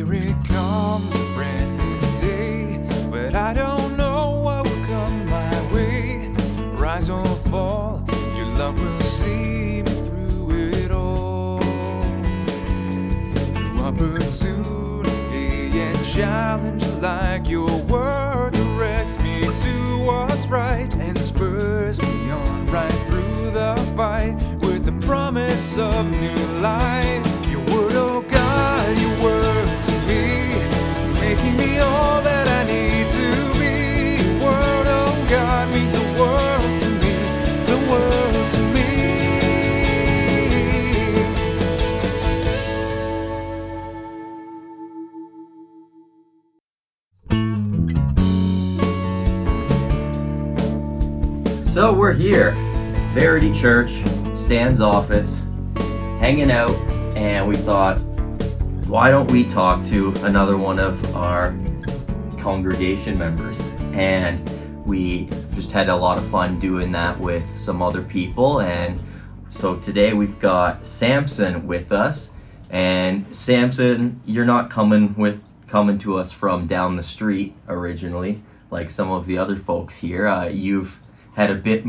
Here it comes, a brand new day. But I don't know what will come my way. Rise or fall, your love will see me through it all. Through opportunity and challenge, like your word directs me to what's right and spurs me on right through the fight with the promise of So we're here, Verity Church, Stan's office, hanging out, and we thought, why don't we talk to another one of our congregation members? And we just had a lot of fun doing that with some other people. And so today we've got Samson with us. And Samson, you're not coming with coming to us from down the street originally, like some of the other folks here. Uh, you've had a bit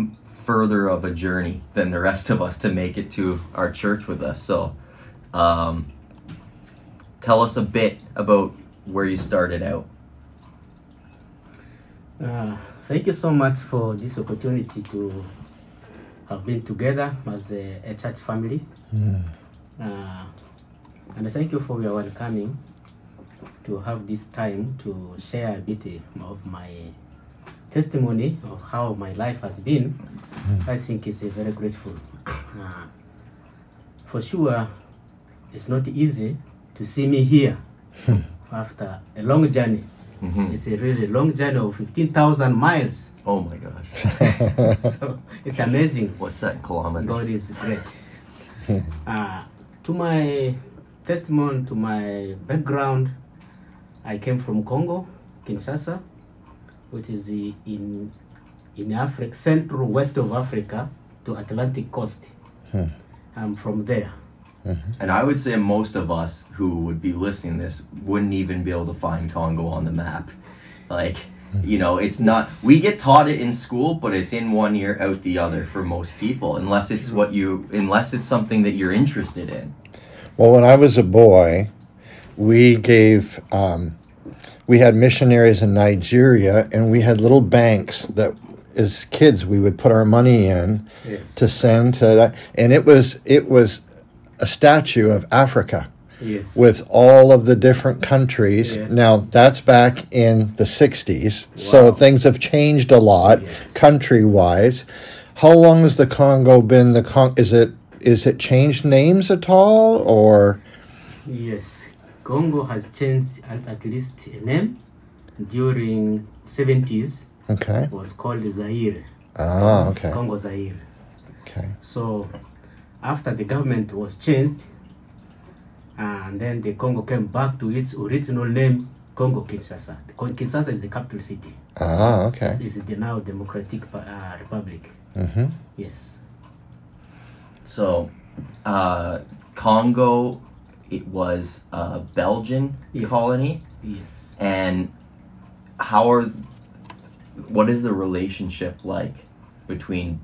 further of a journey than the rest of us to make it to our church with us. So, um, tell us a bit about where you started out. Uh, thank you so much for this opportunity to have been together as a, a church family. Uh, and thank you for your welcoming to have this time to share a bit of my testimony of how my life has been. I think it's a very grateful. Uh, for sure, it's not easy to see me here after a long journey. Mhm. It's a really long journey of 15,000 miles. Oh my gosh. so it's amazing. What's that in kilometers? God is great. Uh, to my testimony, to my background, I came from Congo, Kinshasa, which is in in Africa, central west of Africa, to Atlantic coast. I'm from there. Mm-hmm. And I would say most of us who would be listening to this wouldn't even be able to find Congo on the map. Like, hmm. you know, it's not, we get taught it in school, but it's in one ear, out the other for most people, unless it's what you, unless it's something that you're interested in. Well, when I was a boy, we gave, um, we had missionaries in Nigeria, and we had little banks that, as kids, we would put our money in Yes. to send to that, and it was it was a statue of Africa yes. with all of the different countries. Yes. Now that's back in the '60s, so things have changed a lot Yes. country wise. How long has the Congo been the Con? Is it is it changed names at all or? Yes, Congo has changed at, at least a name during 70s. Okay. was called Zaire. Ah, okay. Congo Zaire. Okay. So after the government was changed, and then the Congo came back to its original name, Congo Kinshasa. The Kinshasa is the capital city. Ah, okay. This is the now Democratic Pa- uh, Republic. Mm-hmm. Yes. So, uh, Congo, it was a Belgian Yes. colony, Yes. and how are, what is the relationship like between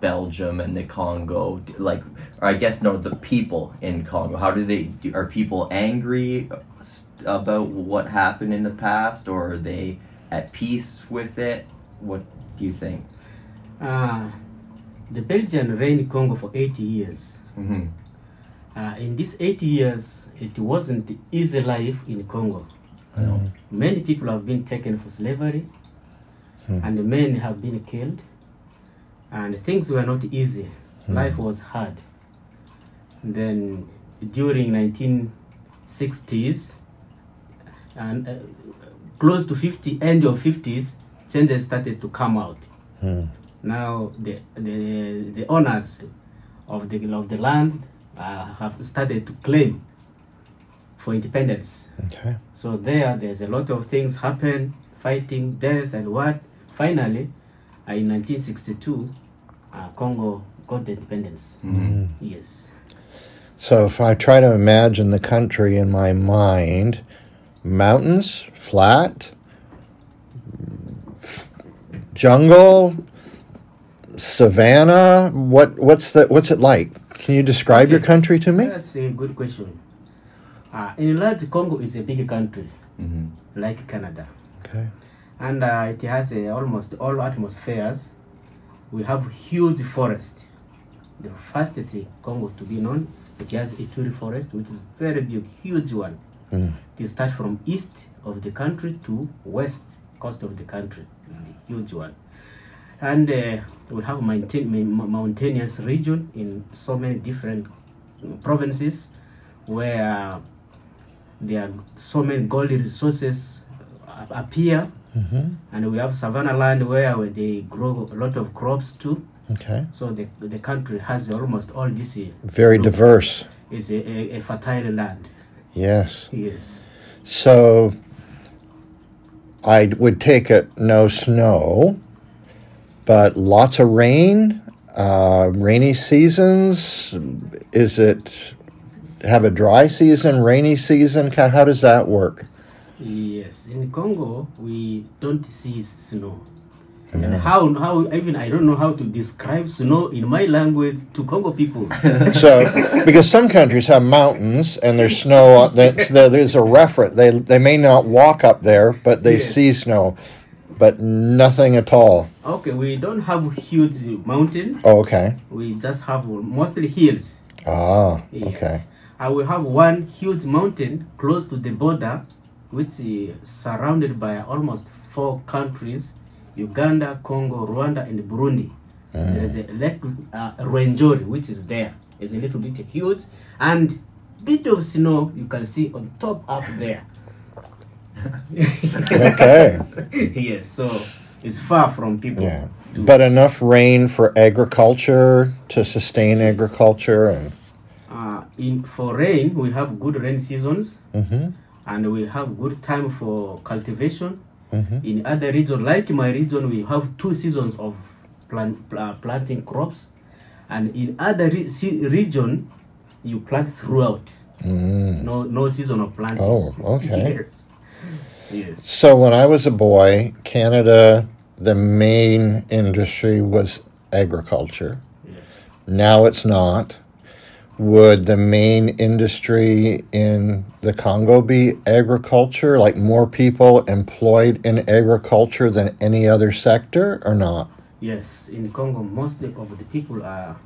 Belgium and the Congo? Like, or I guess no, the people in Congo. How do they? Do, are people angry about what happened in the past, or are they at peace with it? What do you think? Uh, the Belgian reigned Congo for 80 years. hmm Uh, in these 80 years, it wasn't easy life in Congo. Mm. Many people have been taken for slavery, Hmm. and men have been killed, and things were not easy. Life was hard. Then, during 1960s, and uh, close to 50, end of 50s, changes started to come out. Hmm. Now, the the, the owners of the of the land uh, have started to claim for independence. Okay. So there, there's a lot of things happen, fighting, death, and what. Finally, uh, in 1962, uh, Congo got the independence. Mhm. Yes. So if I try to imagine the country in my mind, Mountains, flat, jungle, savannah. What what's the what's it like? Can you describe your country to me? That's a good question. Uh, in large, Congo is a big country, Mhm. like Canada, Okay. and uh, it has uh, almost all atmospheres. We have huge forest. The first thing Congo to be known, it has Ituri forest, which is very big, huge one. Mm. It start from east of the country to west coast of the country. It's the huge one. And uh, we have mountain, mountainous region in so many different mm, provinces where there are so many gold resources uh, appear. hmm And we have savanna land where, they grow a lot of crops too. Okay. So the, the country has almost all this uh, Very diverse. is a, a, a fertile land. Yes. Yes. So I would take it no snow, but lots of rain, uh, rainy seasons. Is it have a dry season, rainy season? How does that work? Yes, in Congo we don't see snow. And how how even I don't know how to describe snow in my language to Congo people. So, because some countries have mountains and there's snow, that- there's a reference. They they may not walk up there, but they Yes. see snow, but nothing at all. okay, we don't have huge mountain. Oh, okay. We just have mostly hills. Ah, Yes. okay. I will have one huge mountain close to the border, which is surrounded by almost four countries: Uganda, Congo, Rwanda, and Burundi. There is a lake uh, Rwenzori, which is there. It's a little bit huge, and bit of snow you can see on top up there. Okay. yes, so it's far from people. Yeah, but enough rain for agriculture to sustain Yes. agriculture and. uh, in for rain we have good rain seasons, hmm and we have good time for cultivation. hmm In other region, like my region, we have two seasons of plant, uh, planting crops, and in other re- region, you plant throughout. Mm. No, no season of planting. Oh, okay. yes. Yes. So when I was a boy, Canada, the main industry was agriculture. Yeah. Now it's not. Would the main industry in the Congo be agriculture? Like more people employed in agriculture than any other sector or not? Yes. In Congo, most of the people are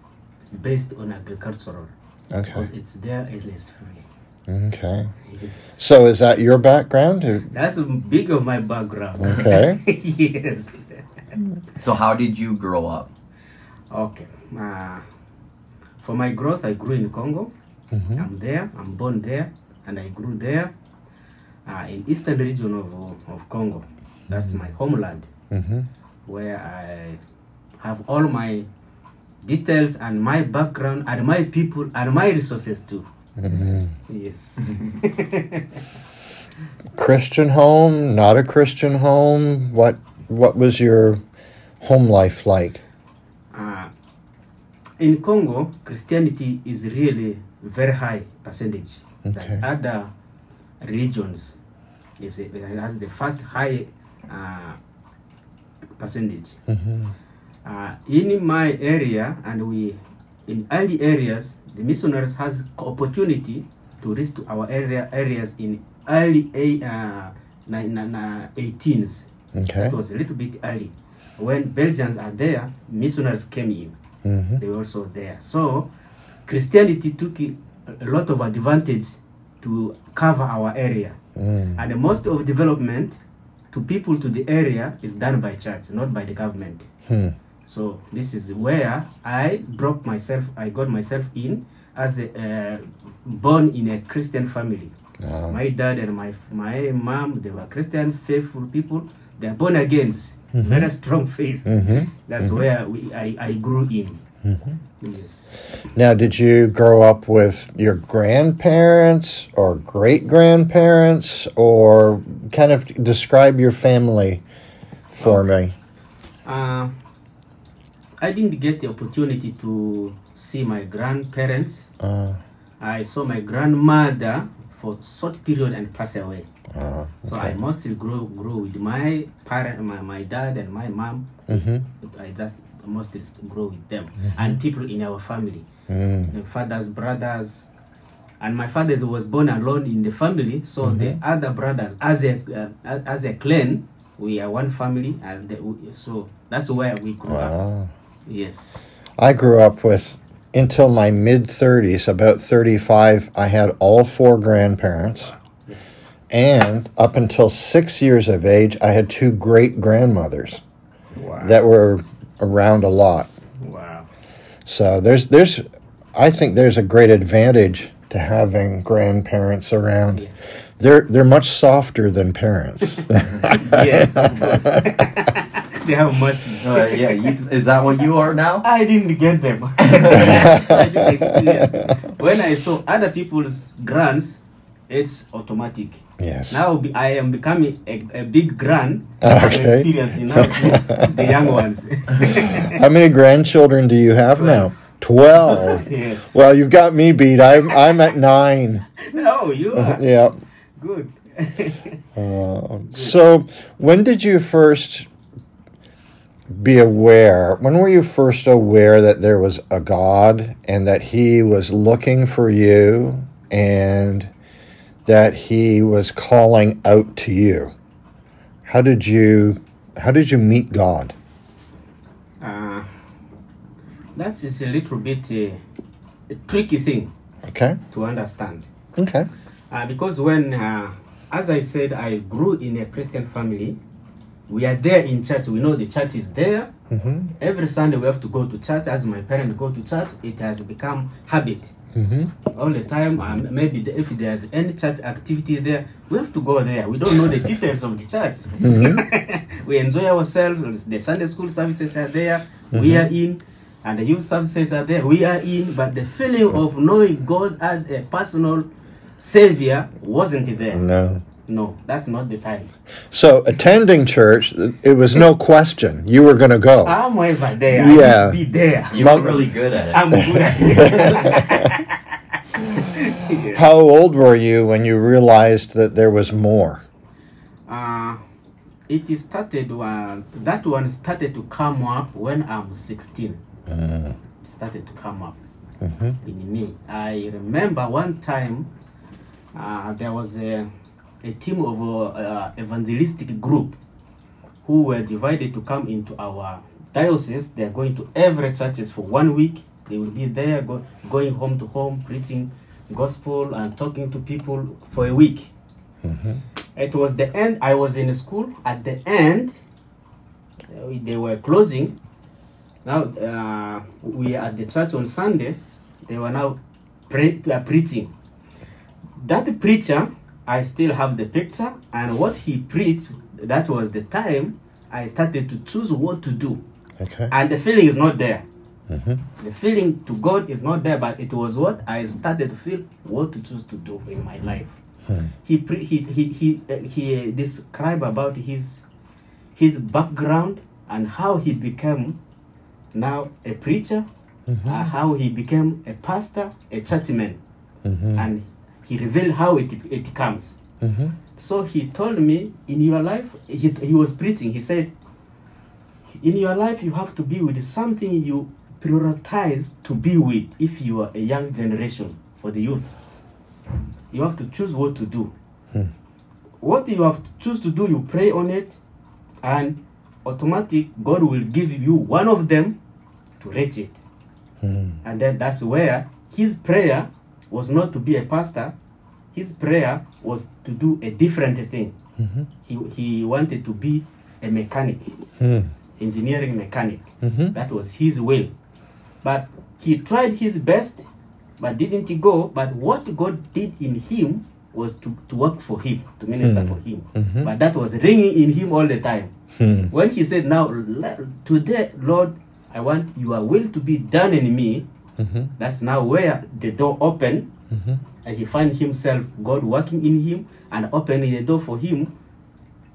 based on agricultural Okay. because it's there and it's free. Okay. Yes. So is that your background? Or- That's a big of my background. Okay. yes. So how did you grow up? Okay. Uh, for my growth, I grew in Congo. Mhm. I'm there. I'm born there, and I grew there uh, in eastern region of of Congo. That's my homeland, Mhm. where I have all my details and my background and my people and my resources too. Mhm. Yes. Christian home, not a Christian home. What what was your home life like? uh, in Congo, Christianity is really very high percentage. Okay. Than other regions, is it has the first high uh, percentage. Mhm. Uh, in my area, and we in early areas, the missionaries has opportunity to reach to our area areas in early a uh, ni- ni- ni- 18s. Okay. It was a little bit early. When Belgians are there, missionaries came in. Mhm. They were also there. So Christianity took a a lot of advantage to cover our area. Mm. And most of development to people to the area is done by church, not by the government. Hmm. So this is where I dropped myself. I got myself in as a, uh, born in a Christian family. My dad and my my mom they were Christian faithful people. They are born again, Mhm. very strong faith. Mhm. That's where we I, I grew in. Mhm. Yes. Now, did you grow up with your grandparents or great grandparents, or kind of describe your family for me? Uh, I didn't get the opportunity to see my grandparents. Uh, I saw my grandmother for short period and passed away. uh, Uh-huh. So I mostly grow grow with my parent, my, my dad and my mom. Mhm. I just mostly grow with them and people in our family, Mm. the fathers, brothers. And my father was born alone in the family, so the other brothers, as a uh, as, as a clan, we are one family, and the, so that's where we grew up. Yes. I grew up with until my mid 30s, about 35, I had all four grandparents. And up until six years of age, I had two great grandmothers Wow. that were around a lot. wow. So there's there's I think there's a great advantage to having grandparents around. Yes. They're they're much softer than parents. yes, of course. they have mercy. Uh, yeah, you, is that what you are now? I didn't get them. I didn't experience. When I saw other people's grants, it's automatic. yes. Now I am becoming a, a big grand. Okay. I'm experiencing now the, the young ones. How many grandchildren do you have now? Twelve. yes. Well, you've got me beat. I'm I'm at nine. no, you are Yeah. Good. Uh, so, when did you first be aware? When were you first aware that there was a God and that He was looking for you and that He was calling out to you? How did you How did you meet God? uh, that is a little bit uh, a tricky thing Okay. to understand. Okay. Uh, because when, uh, as I said, I grew in a Christian family, we are there in church. We know the church is there. Mhm. Every Sunday we have to go to church. As my parents go to church, it has become habit. Mhm. All the time, um, maybe the, if there's any church activity there, we have to go there. We don't know the details of the church. Mhm. we enjoy ourselves. The Sunday school services are there. We are in. And the youth services are there. We are in. But the feeling of knowing God as a personal savior wasn't there. No. No, that's not the time. So attending church, it was no question. You were going to go. I'm over there. Yeah. I need to be there. You're were really good at it. I'm good at it. How old were you when you realized that there was more? uh, it is started uh, that one started to come up when I'm 16. Mm. It started to come up Mhm. in me. I remember one time uh, there was a, a team of uh, uh, evangelistic group who were divided to come into our diocese. They're going to every churches for one week. They will be there, go, going home to home, preaching gospel and talking to people for a week. Mhm. It was the end. I was in school. At the end, uh, they were closing. Now uh, we are at the church on Sunday. They were now pre- uh, preaching. That preacher, I still have the picture, and what he preached. That was the time I started to choose what to do, Okay. and the feeling is not there. Mhm. The feeling to God is not there, but it was what I started to feel what to choose to do in my life. Hmm. He pre- he he he uh, he described about his his background and how he became now a preacher, Mhm. uh, how he became a pastor, a churchman, Mhm. and he revealed how it it comes. Mhm. So he told me, in your life, he, he was preaching. He said, in your life, you have to be with something you prioritize to be with if you are a young generation for the youth. You have to choose what to do. Hmm. What you have to choose to do, you pray on it, and automatic God will give you one of them to reach it. Hmm. And then that's where his prayer was not to be a pastor. His prayer was to do a different thing. Mhm. He, he wanted to be a mechanic, Hmm. engineering mechanic. Mhm. That was his will. But he tried his best, but didn't go. But what God did in him was to, to work for him, to minister Mm. for him. Mhm. But that was ringing in him all the time. Hmm. When he said, Now, today, Lord, I want your will to be done in me, Mhm. that's now where the door opened Mhm. And he found himself God working in him and opening the door for him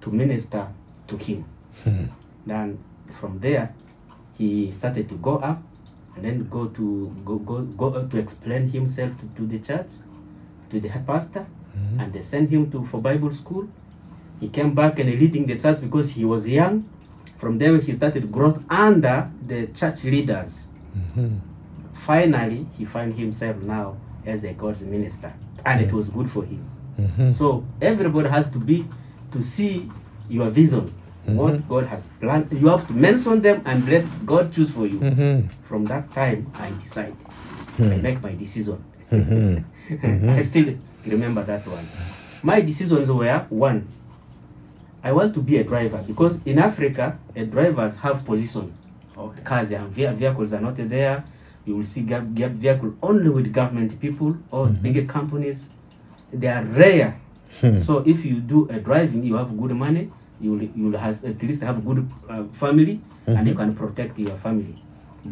to minister to him. Hmm. Then from there he started to go up and then go to go go, go to explain himself to, to the church, to the pastor, Mhm. and they sent him to for Bible school. He came back and leading the church because he was young. From there, he started growth under the church leaders. Mhm. Finally, he found himself now as a God's minister, and it was good for him. Mhm. So everybody has to be to see your vision, what God has planned. You have to mention them and let God choose for you. Mhm. From that time, I decide. I make my decision. Mhm. I still remember that one. My decisions were one. I want to be a driver because in Africa, drivers have position. Okay. Cars and vehicles are not there. You will see gap, gap vehicle only with government people or bigger companies. They are rare. Hmm. So if you do a driving, you have good money. You will, you will has, at least have good uh, family, and you can protect your family.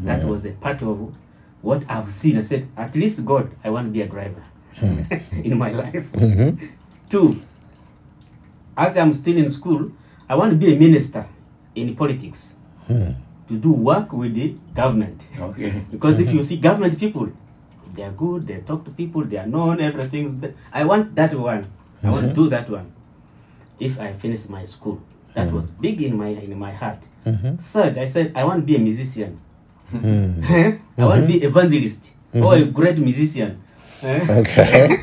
That Yeah. was a part of what I've seen. I said, at least God, I want to be a driver in my life. Mhm. Two, as I'm still in school, I want to be a minister in politics Hmm. To do work with the government. Okay. Because if you see government people, they are good, they talk to people, they are known, everything's. th- I want that one. I want to Mhm. do that one. If I finish my school, that was big in my in my heart. Mhm. Third, I said I want to be a musician. Hmm. I want to be evangelist or a great musician. Eh? Okay.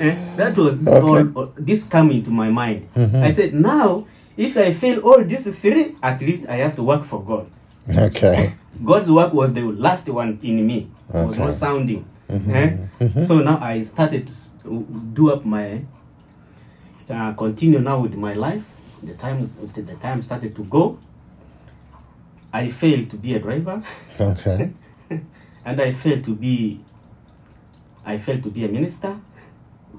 Eh, that was Okay. all, all- this coming to my mind. I said, now, if I fail all these three, at least I have to work for God. Okay. God's work was the last one in me. It was not sounding. Mhm. Eh? Mhm. So now I started to do up my, uh, continue now with my life. The time, the time started to go. I failed to be a driver. Okay. and I failed to be I failed to be a minister.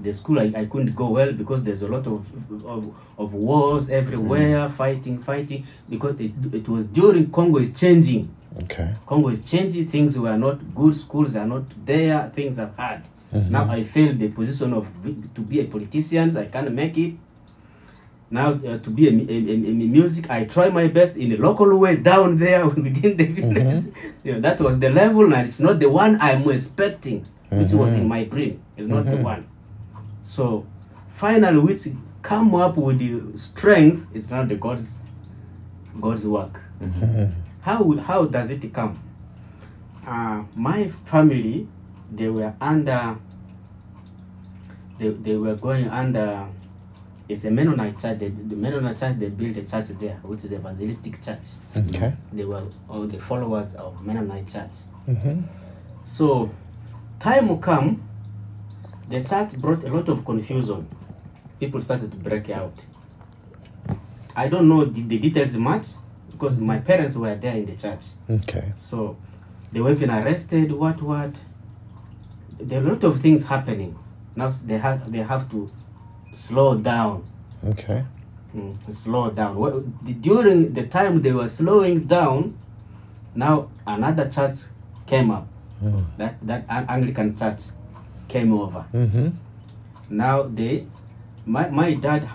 The school I, I couldn't go well because there's a lot of of, of wars everywhere, mm. fighting, fighting. Because it, it was during Congo is changing. Okay. Congo is changing. Things were not good. Schools are not there. Things are hard. Mm-hmm. Now I failed the position of to be a politician. I can't make it. Now uh, to be a, a, a- a music, I try my best in a local way down there within the village. Mm-hmm. You know, that was the level, and it's not the one I'm expecting, which was in mm-hmm. my dream. It's not the one. So finally, which come up with the strength is not the God's God's work. Mhm. How how does it come? Uh, my family, they were under. They, they were going under. It's a Mennonite church. They, the Mennonite church they built a church there, which is a evangelistic church. Okay. They were all the followers of Mennonite church. Mhm. So, time will come. The church brought a lot of confusion. People started to break out. I don't know the, the details much because my parents were there in the church. Okay. So they were even arrested. What what? There are a lot of things happening. Now they have they have to slow down. Okay. Mm, slow down. Well, during the time they were slowing down, now another church came up. Mm. That that An- Anglican church came over. Mhm. Now they, my my dad,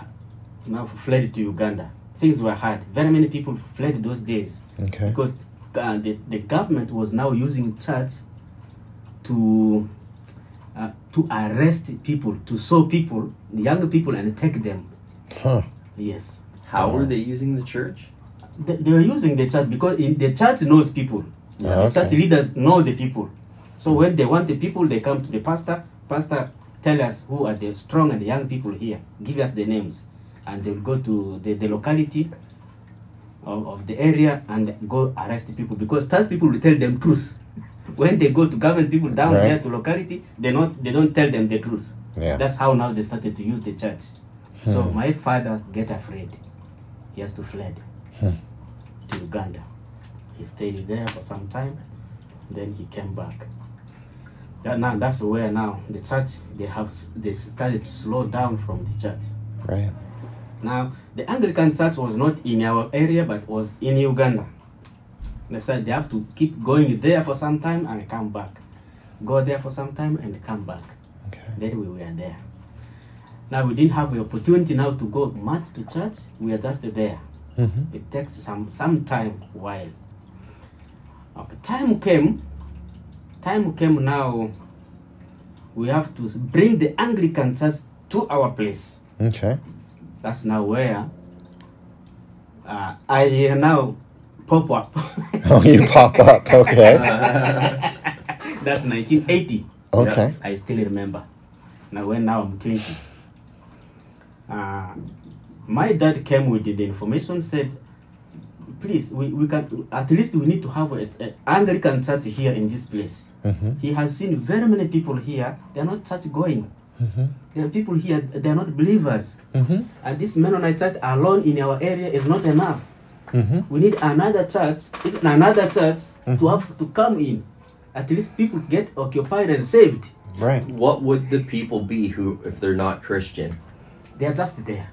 now fled to Uganda. Things were hard. Very many people fled those days Okay. because uh, the, the government was now using church to uh, to arrest people, to show people, the young people, and take them. Huh. Yes, How were they using the church? they, they were using the church because in, the church knows people. Yeah, The church leaders know the people. So when they want the people, they come to the pastor. Pastor, tell us who are the strong and young people here. Give us the names, and they'll go to the, the locality of, of the area and go arrest the people because those people will tell them truth. When they go to government people down Right. there to locality, they not they don't tell them the truth. Yeah. That's how now they started to use the church. So Hmm. my father get afraid. He has to fled Hmm. to Uganda. He stayed there for some time, then he came back. That now that's where now the church they have they started to slow down from the church. Right. Now the Anglican church was not in our area but was in Uganda. They said they have to keep going there for some time and come back. Go there for some time and come back. Okay. Then we were there. Now we didn't have the opportunity now to go much to church. We are just there. Mhm. It takes some some time while. Okay, time came. Time came now. We have to bring the Anglican church to our place. Okay. That's now where uh, I now pop up. Oh, you pop up. Okay. That's 1980. Okay. I still remember. Now when now I'm 20. Uh, my dad came with the information said, please, we, we can at least we need to have an Anglican church here in this place. Mhm. He has seen very many people here. They are not church going. Mhm. There are people here. They are not believers. Mhm. And this Mennonite church alone in our area is not enough. Mhm. We need another church, even another church to Mhm. have to come in. At least people get occupied and saved. Right. What would the people be who, if they're not Christian? They are just there.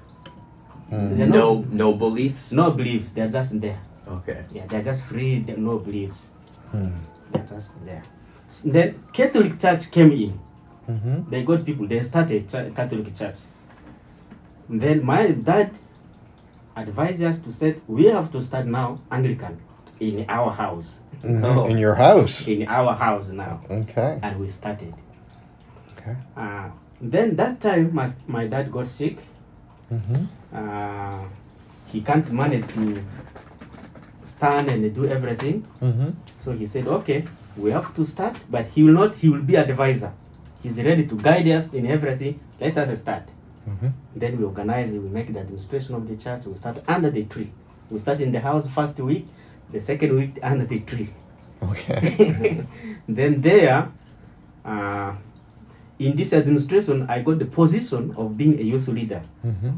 Mm. They're No, no beliefs. no beliefs. They are just there. Okay. Yeah, they are just free. They no beliefs. Mm. They are just there. Then Catholic Church came in. Mhm. They got people. They started ch- Catholic Church. Then my dad advised us to say we have to start now Anglican in our house. Mhm. Oh. In your house. In our house now. Okay. and we started. Okay. Uh, then that time, my, my dad got sick. Mhm. Uh, he can't manage to stand and do everything. Mhm. So he said, "Okay, we have to start, but he will not. He will be advisor. He's ready to guide us in everything. Let's just start." Mhm. Then we organize. We make the administration of the church. We start under the tree. We start in the house first week. The second week under the tree. Okay. then there, uh, in this administration, I got the position of being a youth leader, Mhm.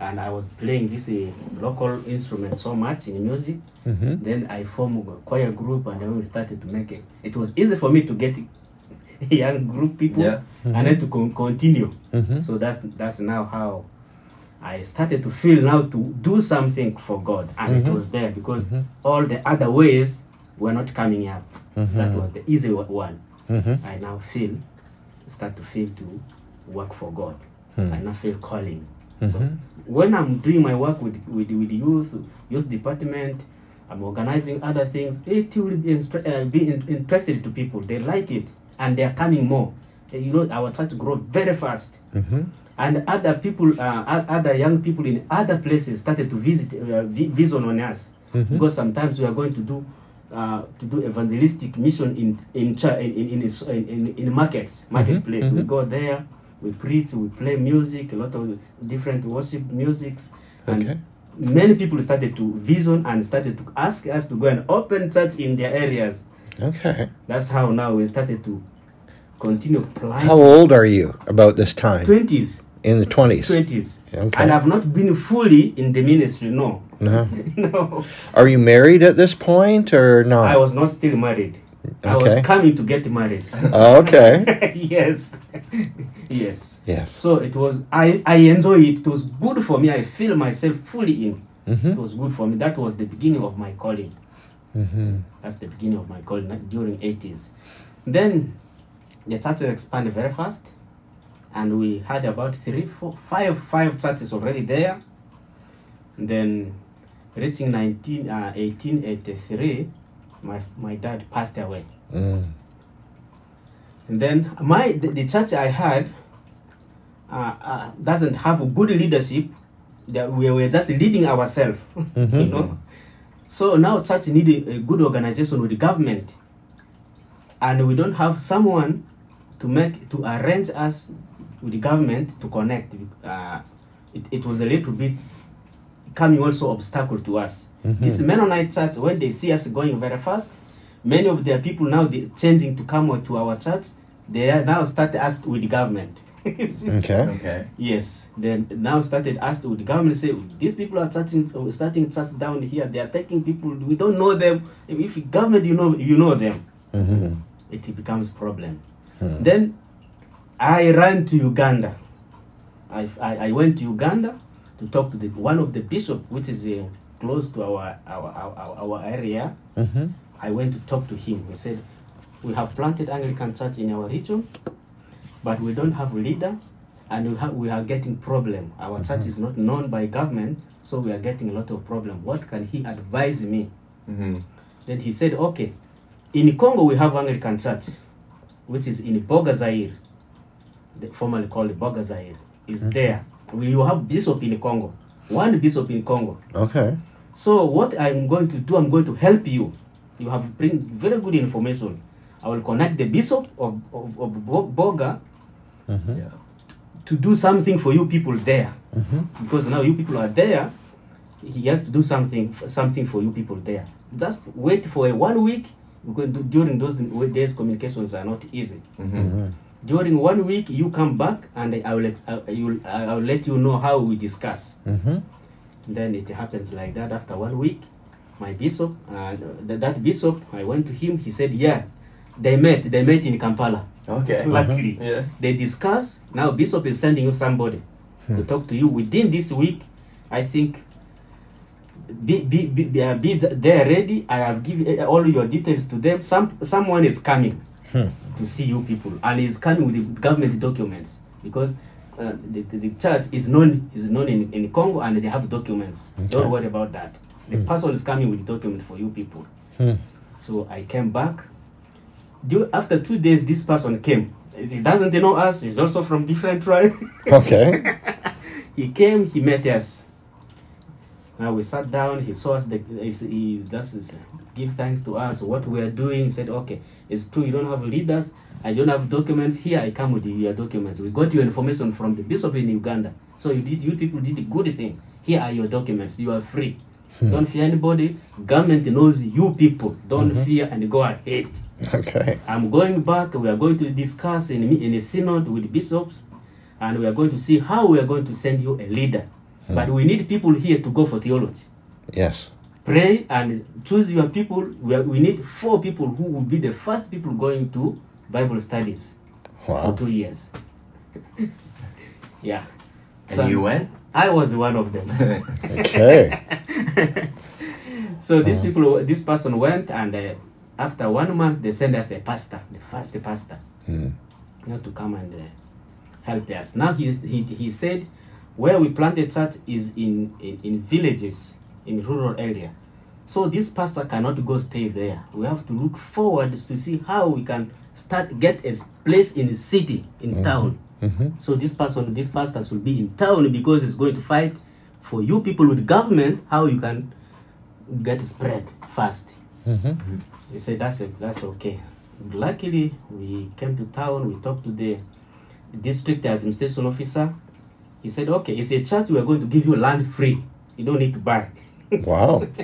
And I was playing this uh, local instrument so much in music. Mhm. Then I formed a choir group, and then we started to make it. It was easy for me to get young group people, Yeah. and then to con- continue. Mhm. So that's that's now how I started to feel now to do something for God, and it Mhm. was there because Mhm. all the other ways were not coming up. That Mhm. was the easy wa- one. I now feel, start to feel to work for God. Hmm. I now feel calling. So Mhm. when I'm doing my work with with with youth, youth department, I'm organizing other things. It will be, uh, be in- interested to people. They like it, and they are coming more. Uh, You know, our church grow very fast, Mhm. and other people, uh, other young people in other places started to visit, uh, vision on us Mhm. because sometimes we are going to do. Uh, to do evangelistic mission in in in in, in, in, in markets marketplace we mhm. go there we preach we play music a lot of different worship musics and Okay. many people started to vision and started to ask us to go and open church in their areas Okay. that's how now we started to continue planning How old are you about this time? 20s In the 20s. 20s Okay. and i've not been fully in the ministry no No. no Are you married at this point or not? i was not still married i was coming to get married. Oh, okay. yes. Yes. Yes. so it was i i enjoy it. It was good for me. I feel myself fully in. It Mhm. was good for me. That was the beginning of my calling. Mhm. that's the beginning of my calling during 80s then the church expanded very fast. And we had about three four five five churches already there. Then reaching 19 uh, 1883 my my dad passed away Mm. and then my the, the church I had uh, uh, doesn't have a good leadership. That we were just leading ourselves, you Mhm. know. So now church need a, a good organization with the government, and we don't have someone to make to arrange us with the government to connect. Uh, it, it was a little bit coming also obstacle to us. Mhm. This Mennonite church, when they see us going very fast, many of their people now they changing to come to our church. They are now start asked with the government. Okay. Okay. Yes, Then now started asked with the government say these people are starting starting church down here. They are taking people we don't know them. If if government you know you know them, Mhm. it becomes problem. Hmm. Then I ran to Uganda. I, I, I went to Uganda to talk to the one of the bishop which is uh, close to our our, our, our our area. Mhm. I went to talk to him. He said, "We have planted Anglican church in our region, but we don't have leader, and we have we are getting problem. Our church is not known by government, so we are getting a lot of problem. What can he advise me?" Mm-hmm. Then he said, "Okay, in Congo we have Anglican church, which is in Bogazaire, the formerly called Bogazaire, is there. We will have bishop in Congo, one bishop in Congo. Okay. So what I'm going to do, I'm going to help you. You have bring very good information. I will connect the bishop of, of, of Bo- Boga Mm-hmm. Yeah. to do something for you people there. Mm-hmm. Because now you people are there, he has to do something something for you people there. Just wait for a one week because during those days communications are not easy. Mm-hmm. During one week you come back and I will ex- I will I will let you know how we discuss. Mm-hmm. Then it happens like that. After one week, my bishop, uh, th- that bishop, I went to him. He said, "Yeah, they met. They met in Kampala. Okay. Luckily, Yeah. they discuss. Now bishop is sending you somebody to talk to you within this week. I think. Be be be, be, uh, be there ready. I have given uh, all your details to them. Some someone is coming Hmm. To see you people, and he's coming with the government documents because uh, the, the, church is known is known in, in Congo and they have documents. Okay. Don't worry about that. The person is coming with document for you people. Hmm. So I came back. Do, after two days, this person came. He doesn't know us. He's also from different tribe. Okay. he came. He met us. Now we sat down. He saw us. The, he, he just give thanks to us what we are doing. Said, "Okay, it's true. You don't have leaders. I don't have documents here. I come with your documents. We got your information from the bishop in Uganda. So you did. You people did a good thing. Here are your documents. You are free. Hmm. Don't fear anybody. Government knows you people. Don't mm-hmm. fear and go ahead." Okay. I'm going back. We are going to discuss in, in a synod with bishops, and we are going to see how we are going to send you a leader. Hmm. But we need people here to go for theology. Yes. Pray and choose your people. We, are, we need four people who will be the first people going to Bible studies for two years. yeah. And you went? I was one of them. Okay. so these people, this person went, and uh, after one month, they sent us a pastor, the first pastor. Not to come and uh, help us. Now he, he, he said where we planted church is in, in, in villages, in rural area. So this pastor cannot go stay there. We have to look forward to see how we can start get a place in the city, in town. Mm-hmm. So this person, this pastor should be in town because he's going to fight for you people with government how you can get spread fast. Mm-hmm. He said that's a, that's okay. Luckily, we came to town. We talked to the district administration officer. He said, "Okay, it's a church. We are going to give you land free. You don't need to buy." Wow.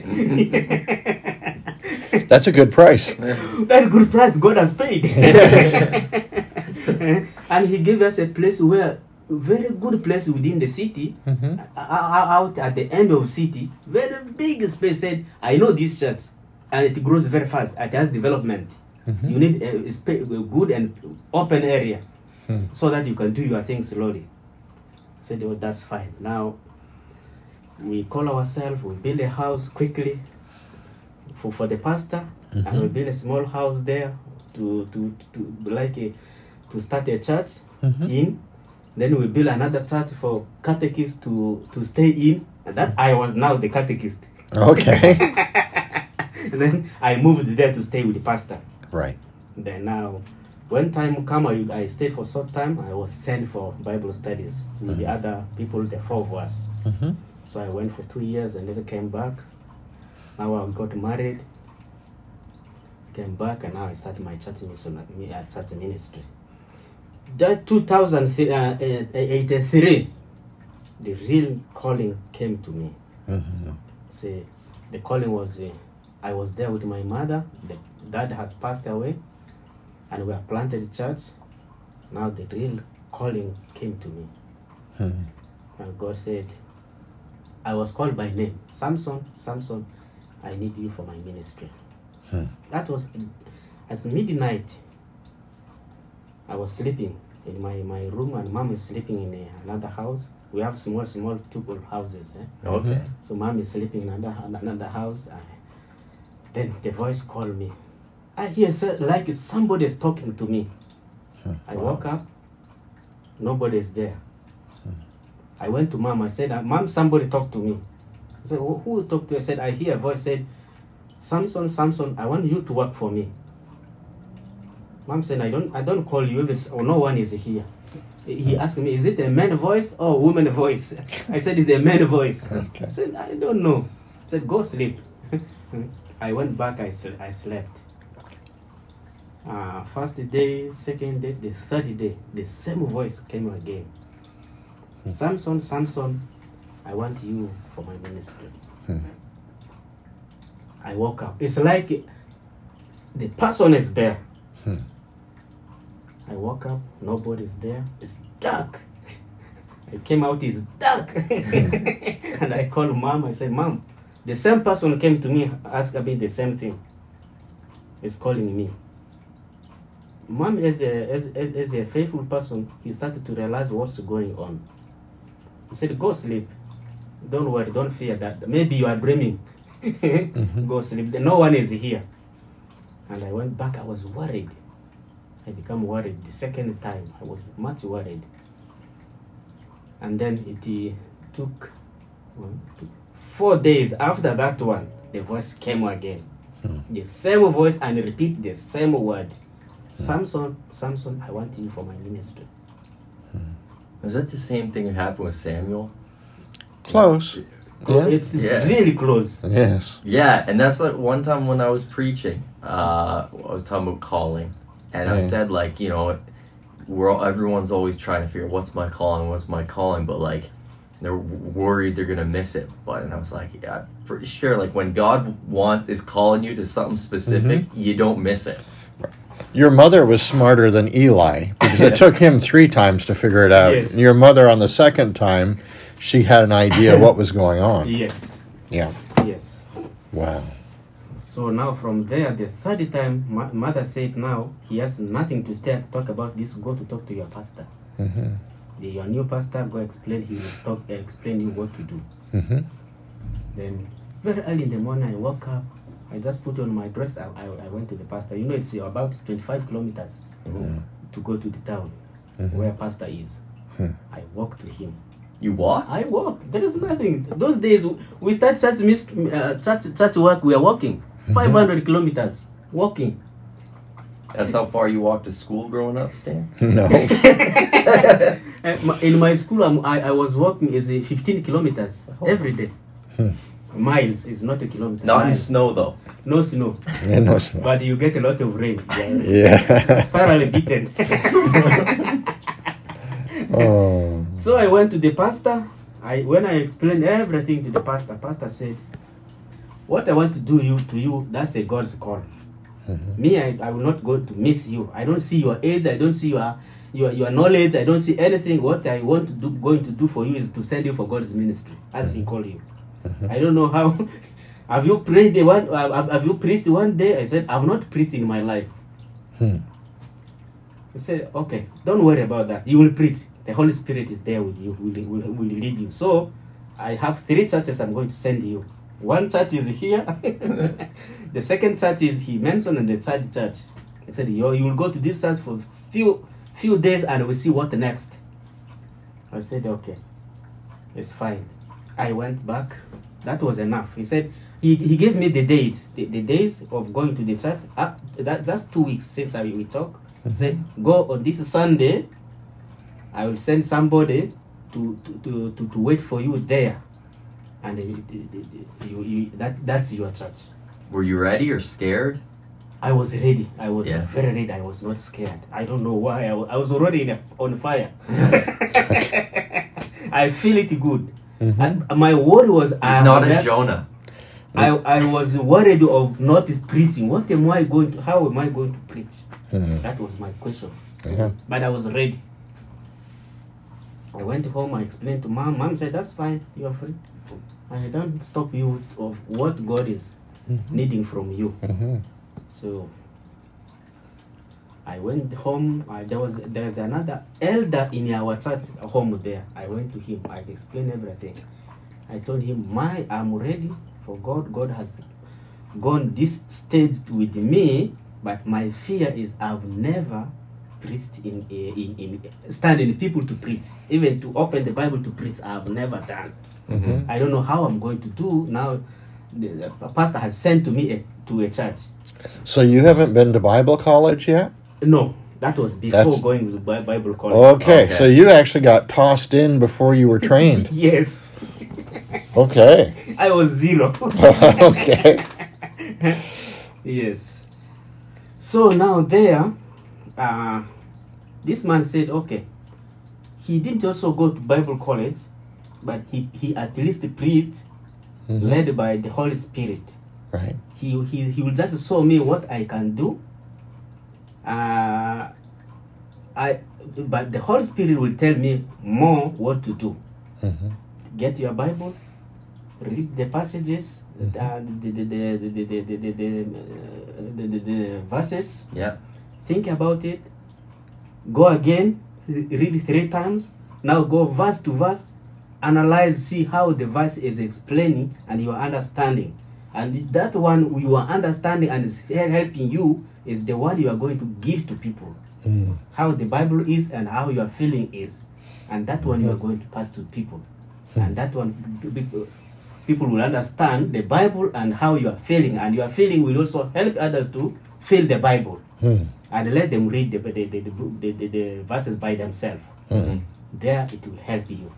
That's a good price. Very good price God has paid. and he gave us a place where very good place within the city, Mm-hmm. o- o- out at the end of city, very big space. Said, I know this church, and it grows very fast. It has development. Mhm. You need a, a, a good and open area Hmm. so that you can do your things slowly. Said, oh, that's fine. Now we call ourselves. We build a house quickly for for the pastor, and we Mhm. build a small house there to to to like a, to start a church Mhm. in. Then we build another church for catechists to to stay in. And that I was now the catechist. Okay. and then I moved there to stay with the pastor. right. Then now, when time come, I, I stayed for some time. I was sent for Bible studies with the other people, the four of us. Mm-hmm. So I went for two years and then came back. Now I got married. Came back and now I started my church mission, uh, church ministry. That 2083, the real calling came to me. Mm-hmm. See, the calling was uh, I was there with my mother. The dad has passed away, and we have planted a church. Now the real calling came to me, Mm-hmm. and God said, I was called by name, Samson, Samson, I need you for my ministry. Hmm. That was at midnight. I was sleeping in my, my room, and mom is sleeping in another house. We have small, small two houses. Eh? Okay. So mom is sleeping in another, another house. I, then the voice called me. I hear so- like somebody is talking to me. Hmm. I woke up. Nobody is there. I went to mom. I said, "Uh, "Mom, somebody talked to me." I said, "Who who talked to you?" I said, "I hear a voice said, Samson, Samson, I want you to work for me." Mom said, "I don't, I don't call you if it's, or no one is here." He asked me, "Is it a man voice or woman voice?" I said, "It's a man voice." Okay. I said, "I don't know." I said, "Go sleep." I went back. I sl- I slept. Uh, first day, second day, the third day, the same voice came again. Samson, Samson, I want you for my ministry. Hmm. I woke up. It's like the person is there. Hmm. I woke up, nobody's there. It's dark. I came out, it's dark. and I called mom. I said, Mom, the same person came to me, asked me the same thing. He's calling me. Mom, as a, as, as, as a faithful person, he started to realize what's going on. He said, Go sleep. Don't worry, don't fear that. Maybe you are dreaming. Go sleep. No one is here. And I went back, I was worried. I become worried. The second time, I was much worried. And then it uh, took one, two, four days after that one, the voice came again. The same voice and repeat the same word. Samson, Samson, I want you for my ministry. Was that the same thing that happened with Samuel? Close. Yeah. It's Yeah. really close. Yes. Yeah, and that's like one time when I was preaching, uh, I was talking about calling, and I said like, you know, we're all, everyone's always trying to figure what's my calling, what's my calling, but like they're worried they're gonna miss it. But and I was like, yeah, I'm pretty sure like when God want is calling you to something specific, you don't miss it. Your mother was smarter than Eli because it took him three times to figure it out. Yes. Your mother, on the second time, she had an idea what was going on. Yes, Yeah. yes. Wow. So now from there, the third time, ma- mother said, now he has nothing to stay, talk about this. Go to talk to your pastor. hmm The, your new pastor, go explain. He will talk, explain you what to do. hmm Then very early in the morning, I woke up. I just put on my dress. I, I, I went to the pastor. You know, it's about 25 kilometers to go to the town where pastor is. Hmm. I walked to him. You walk? I walk. There is nothing. Those days we start church, mis- uh, church, church work. We are walking 500 kilometers walking. That's how far you walked to school growing up, Stan. No. Uh, In my school, I'm, I, I was walking is 15 kilometers every day. Miles is not a kilometer. Not in snow though. No snow, Yeah, no, it's not. but you get a lot of rain. Yeah. Yeah. Thoroughly beaten. oh. so I went to the pastor. I when I explained everything to the pastor, pastor said, "What I want to do you to you, that's a God's call. Mhm. Me, I, I will not go to miss you. I don't see your age. I don't see your your, your knowledge. I don't see anything. What I want to do, going to do for you is to send you for God's ministry, as He called you. I don't know how. have you prayed the one? Have, have you preached one day? I said, I've not preached in my life. Hmm. He said, okay, don't worry about that. You will preach. The Holy Spirit is there with you, will, will, will lead you. So, I have three churches I'm going to send you. One church is here. the second church is he mentioned, and the third church. He said, you, you will go to this church for few few days and we'll see what next. I said, okay, it's fine. I went back. That was enough. He said, he, he gave me the date, the, the days of going to the church. Uh, that, that's two weeks since I, we talk. He said, go on this Sunday. I will send somebody to to, to, to, to wait for you there. And you, you, you, that, that's your church. Were you ready or scared? I was ready. I was Yeah. very ready. I was not scared. I don't know why. I was, I was already in a, on fire. I feel it good. Mhm. And my worry was He's I, not a never- Jonah. I, I was worried of not preaching. What am I going to? How am I going to preach? Hmm. That was my question. Yeah. But I was ready. I went home. I explained to mom. Mom said, "That's fine. You are free. I don't stop you of what God is needing from you." Mhm. So I went home. I, there was there is another elder in our church home there. I went to him. I explained everything. I told him, "My, I'm ready for God. God has gone this stage with me, but my fear is I've never preached in in in standing people to preach, even to open the Bible to preach. I've never done. Mhm. I don't know how I'm going to do now. The, the pastor has sent to me a, to a church. So you haven't been to Bible college yet? No, That was before That's- going to Bi- Bible college. Okay, Okay. so you actually got tossed in before you were trained. Yes, Okay. I was zero. okay. yes. So now there, uh, this man said, okay, he didn't also go to Bible college, but he, he at least preached, Mhm. led by the Holy Spirit. Right. He, he, he will just show me what I can do. Uh, I, but the Holy Spirit will tell me more what to do. hmm Get your Bible, read the passages, Mhm. uh, the, the, the, the, the, the, the, the, uh, the, the, the verses, Yeah. think about it, go again, read three times, now go verse to verse, analyze, see how the verse is explaining and you are understanding. And that one you are understanding and is helping you is the one you are going to give to people. Mm. How the Bible is and how your feeling is. And that one you are going to pass to people. And that one people people will understand the Bible and how you are feeling. And your feeling will also help others to feel the Bible Mm. and let them read the, the, the, the, the, the, the verses by themselves. Mm. There it will help you.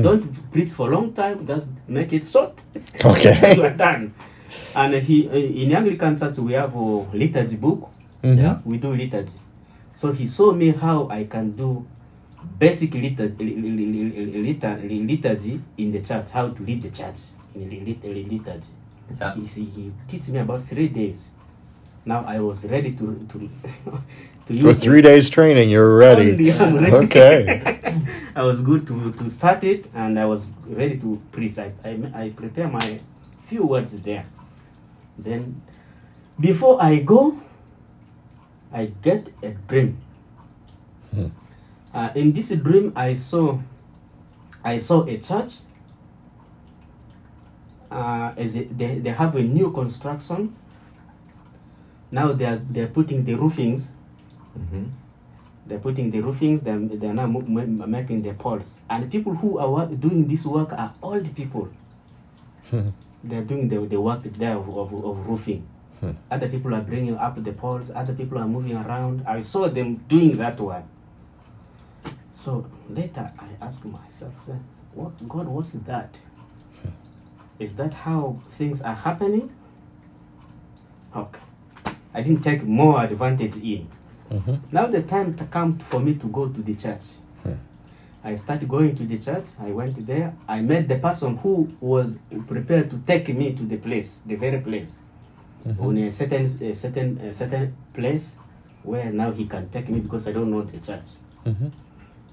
Don't preach for a long time, just make it short. Okay. you are done. And he uh, in Anglican church we have a liturgy book. Mhm. Yeah. We do liturgy. So he showed me how I can do basic liturgy, liturgy, in the church, how to lead the church in liturgy. Yeah. He, see, he teach me about three days. Now I was ready to to to use it. three days training, you're ready. Ready. Okay. I was good to, to start it and I was ready to preach. I, I, I prepare my few words there. Then, before I go, I get a dream. Hmm. Uh, in this dream, I saw, I saw a church. Uh, as it, they, they have a new construction. Now they are they're putting the roofings hmm they're putting the roofings, they're, they're now making the poles. And people who are doing this work are old people. Hmm. They're doing the, the work there of, of, of roofing. Hmm. Other people are bringing up the poles, other people are moving around. I saw them doing that one. So later I asked myself, say, what, God, what's that? Is that how things are happening? Okay. I didn't take more advantage in. Mhm. Now the time to come for me to go to the church. I started going to the church. I went there. I met the person who was prepared to take me to the place, the very place, Mhm. on a certain, a certain, a certain place where now he can take me because I don't know the church. Mhm.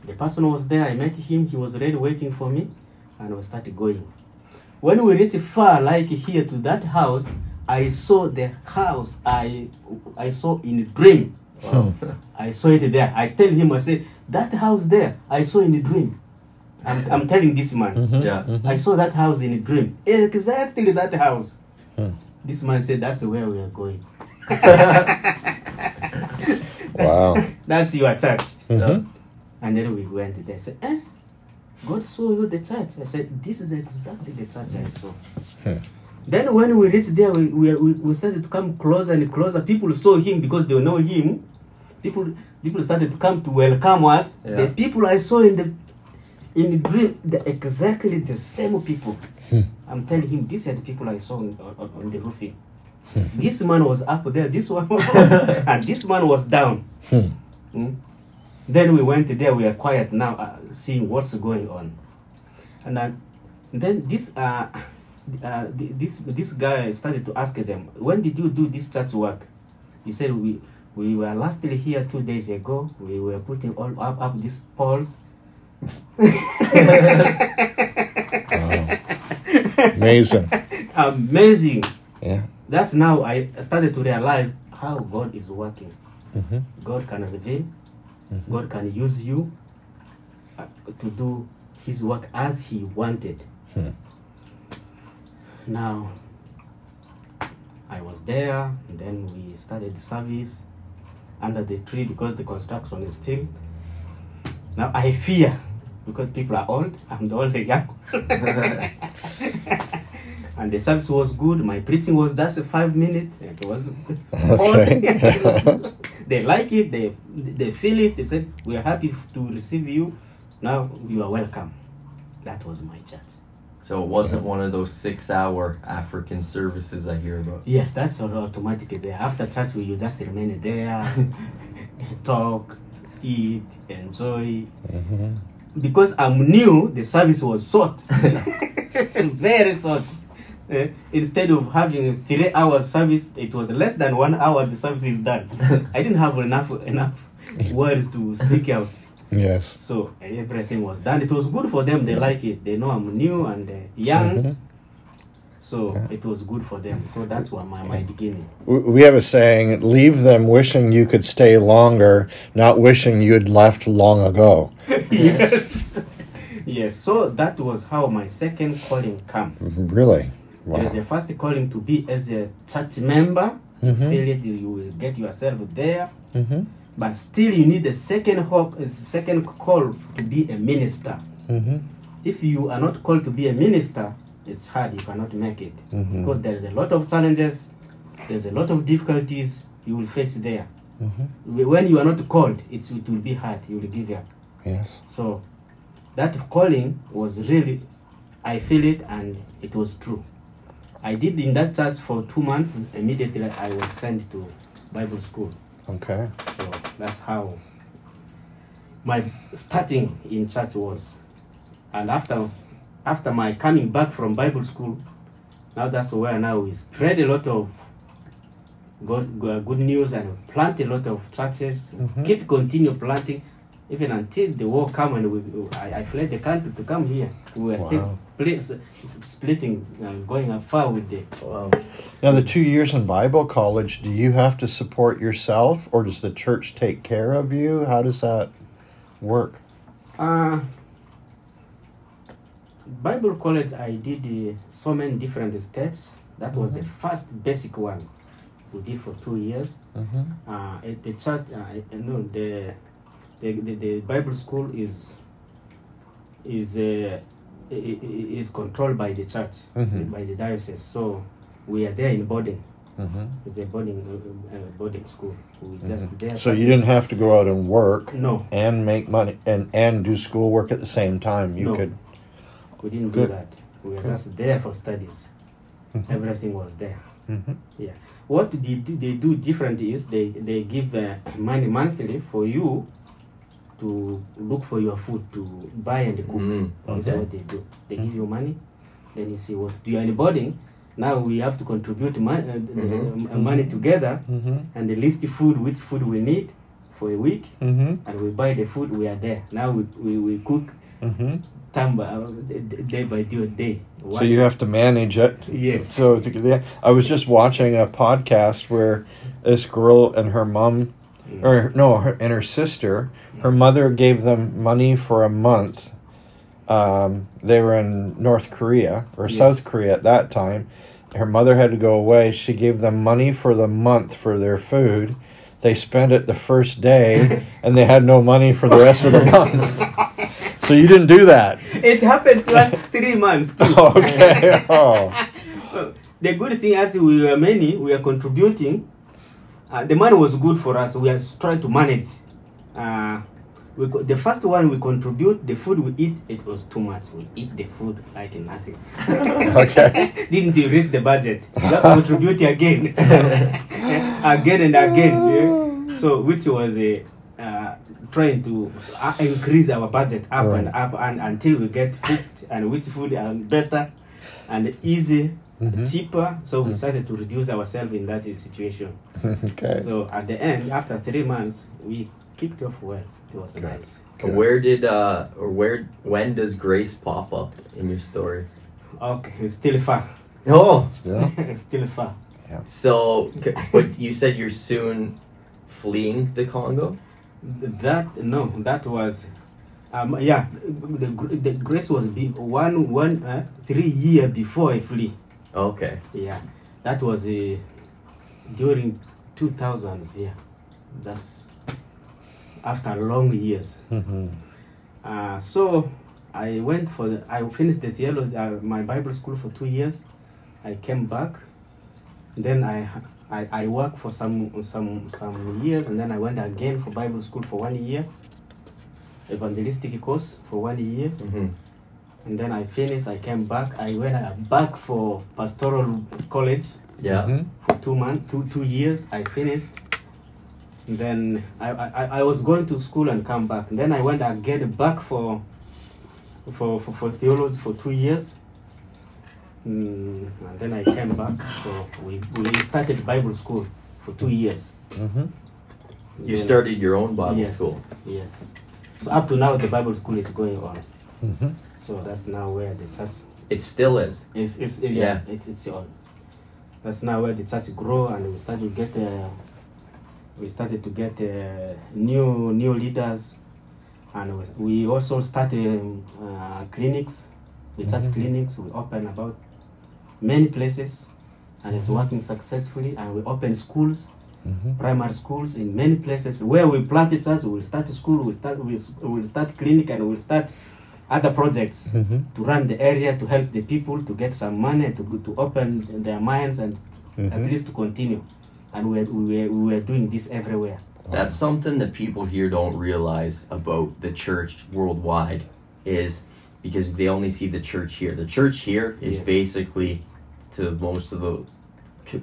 The person was there. I met him. He was ready, waiting for me, and we started going. When we reached far, like here to that house, I saw the house I I saw in a dream. Hmm. I saw it there. I tell him, I say, that house there, I saw in a dream. I'm, I'm telling this man, Mhm. Yeah. Mhm. I saw that house in a dream. Exactly that house. Hmm. This man said, that's where we are going. Wow. That's your church. Mhm. And then we went there. I said, eh? God saw you the church. I said, this is exactly the church I saw. Hmm. Then when we reached there, we, we, we we started to come closer and closer. People saw him because they know him. People people started to come to welcome us. The people I saw in the in the dream, the exactly the same people. Hmm. I'm telling him, these are the people I saw on, on, on the roofing. Hmm. This man was up there, this one was and this man was down. Hmm. Mm. Then we went there. We are quiet now, uh, seeing what's going on. And uh, then this uh, uh, this this guy started to ask them, "When did you do this church work?" He said, "We we were lastly here two days ago. We were putting all up up these poles." Wow. Amazing. Amazing. Yeah. That's now I started to realize how God is working. Mhm. God can reveal. Mhm. God can use you uh, to do His work as He wanted. Hmm. Now, I was there, and then we started the service under the tree because the construction is still. Now I fear because people are old. I'm the only young. and the service was good. My preaching was just five minutes. It was Okay. they like it. They they feel it. They said we are happy to receive you. Now you are welcome. That was my church. So it wasn't one of those six-hour African services I hear about. Yes, that's all automatic there. After church, we you just remain there, talk, eat, enjoy. Mhm. Because I'm new, the service was short, very short. Eh, instead of having a three hour service, it was less than one hour. The service is done. I didn't have enough enough words to speak out, Yes. so and everything was done. It was good for them. They like it. They know I'm new and uh, young, Mhm. so it was good for them. So that's what my my beginning. We- have a saying: "Leave them wishing you could stay longer, not wishing you'd left long ago." yes. Yes, so that was how my second calling came. Really? Wow. the first calling to be as a church member. You Mhm. feel it, you will get yourself there. Mhm. But still, you need a second hope, a second call to be a minister. Mhm. If you are not called to be a minister, it's hard. You cannot make it Mhm. because there is a lot of challenges. There's a lot of difficulties you will face there. Mhm. When you are not called, it's, it will be hard. You will give up. Yes. So that calling was really, I feel it and it was true. I did in that church for two months. Immediately I was sent to Bible school. Okay. So that's how my starting in church was. And after after my coming back from Bible school, now that's where now we spread a lot of God, go- good news and plant a lot of churches. Mhm. Keep continue planting even until the war come and we, I, I fled the country to come here. We were still Wow. pla- s- splitting, uh, going far with the Wow. Now, the two years in Bible college, do you have to support yourself, or does the church take care of you? How does that work? Uh, Bible college, I did uh, so many different steps. That was the first basic one we did for two years. Mm-hmm. Uh, at the church, uh, I- no, the, the, the, the Bible school is is uh, is controlled by the church, Mhm. by the diocese. So we are there in boarding. Mm-hmm. It's a boarding uh, uh, boarding school. We just there. So you didn't have to go out and work No, and make money and and do schoolwork at the same time. You No. could. We didn't Good. do that. We were just there for studies. Mhm. Everything was there. Mhm. Yeah. What they do, they do different is they, they give uh, money monthly for you to look for your food to buy and cook. Mm, That's okay. what they do. They give you money, then you see what do. You are in boarding. Now we have to contribute mon- uh, the- Mhm. uh, money together Mm-hmm. and the list the food, which food we need for a week, Mm-hmm. and we buy the food. We are there. Now we, we, we cook Mm-hmm. time by, uh, d- d- day by day. day. So you have to manage it. Yes. So to, yeah, I was just watching a podcast where this girl and her mom, or no, her, and her sister, her mother gave them money for a month. Um, they were in North Korea or Yes. South Korea at that time. Her mother had to go away. She gave them money for the month for their food. They spent it the first day, and they had no money for the rest of the month. So you didn't do that. It happened to us three months. Okay. Oh. the good thing as we were many, we are contributing. Uh, the money was good for us. We are trying to manage. Uh, we the first one we contribute, the food we eat, it was too much. We eat the food like nothing. Okay. Didn't reach the budget. To contribute again, again and again. yeah. So which was a. Uh, trying to uh, increase our budget up and up and until we get fixed and which food are better and easy Mhm. cheaper so we Mm. started to reduce ourselves in that situation okay. so at the end after three months we kicked off well it was Good. nice Good. Where did uh or where when does grace pop up in your story? okay it's still far Oh, Still? it's still far so but you said you're soon fleeing the Congo. that no that was um yeah the, the grace was big one one uh, three year before i flee Okay. yeah that was uh, during 2000s yeah that's after long years hmm Uh, so I went for the, I finished the theology, uh, my Bible school for two years. I came back. Then I I, I worked for some some some years, and then I went again for Bible school for one year, evangelistic course for one year, hmm and then I finished. I came back. I went uh, back for pastoral college Yeah. Mhm. for two months, two two years. I finished. And then I, I, I was going to school and come back. And then I went again back for for for, for theology for two years. Mm, and then I came back. So we, we started Bible school for two years. Mhm. You Then- started your own Bible yes, school. Yes. So up to now the Bible school is going on. Mhm. So that's now where the church It still is. It's, it's yeah, Yeah. It's, it's on. That's now where the church grow and we started to get uh, we started to get uh, new new leaders, and we also started um, uh, clinics, the church Mhm. clinics. We open about many places, and it's working successfully. And we open schools, Mhm. primary schools in many places. Where we planted church, we will start school. We start we will start clinic, and we will start other projects Mhm. to run the area to help the people to get some money to to open their minds and at Mhm. least to continue. And we were, we were, we were doing this everywhere. That's something that people here don't realize about the church worldwide is because they only see the church here. The church here is Yes. basically to most of the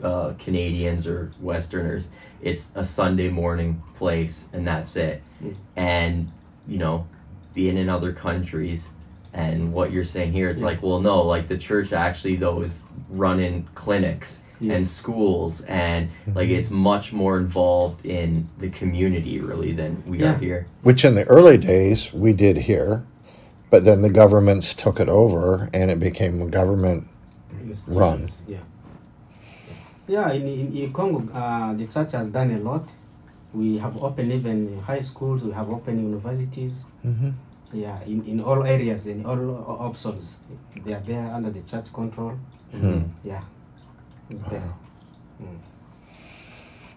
uh, Canadians or Westerners, it's a Sunday morning place and that's it. Mm. And you know, being in other countries and what you're saying here, it's Yeah. like, well, no, like the church actually though is running clinics and schools and like it's much more involved in the community really than we Yeah. are here. Which in the early days we did here, but then the governments took it over and it became a government. Run. Yeah. Yeah, in, in, in Congo, uh, the church has done a lot. We have opened even high schools, we have opened universities. Mm-hmm. Yeah, in, in all areas, in all options. They are there under the church control. Hmm. Yeah. It's there. Mm.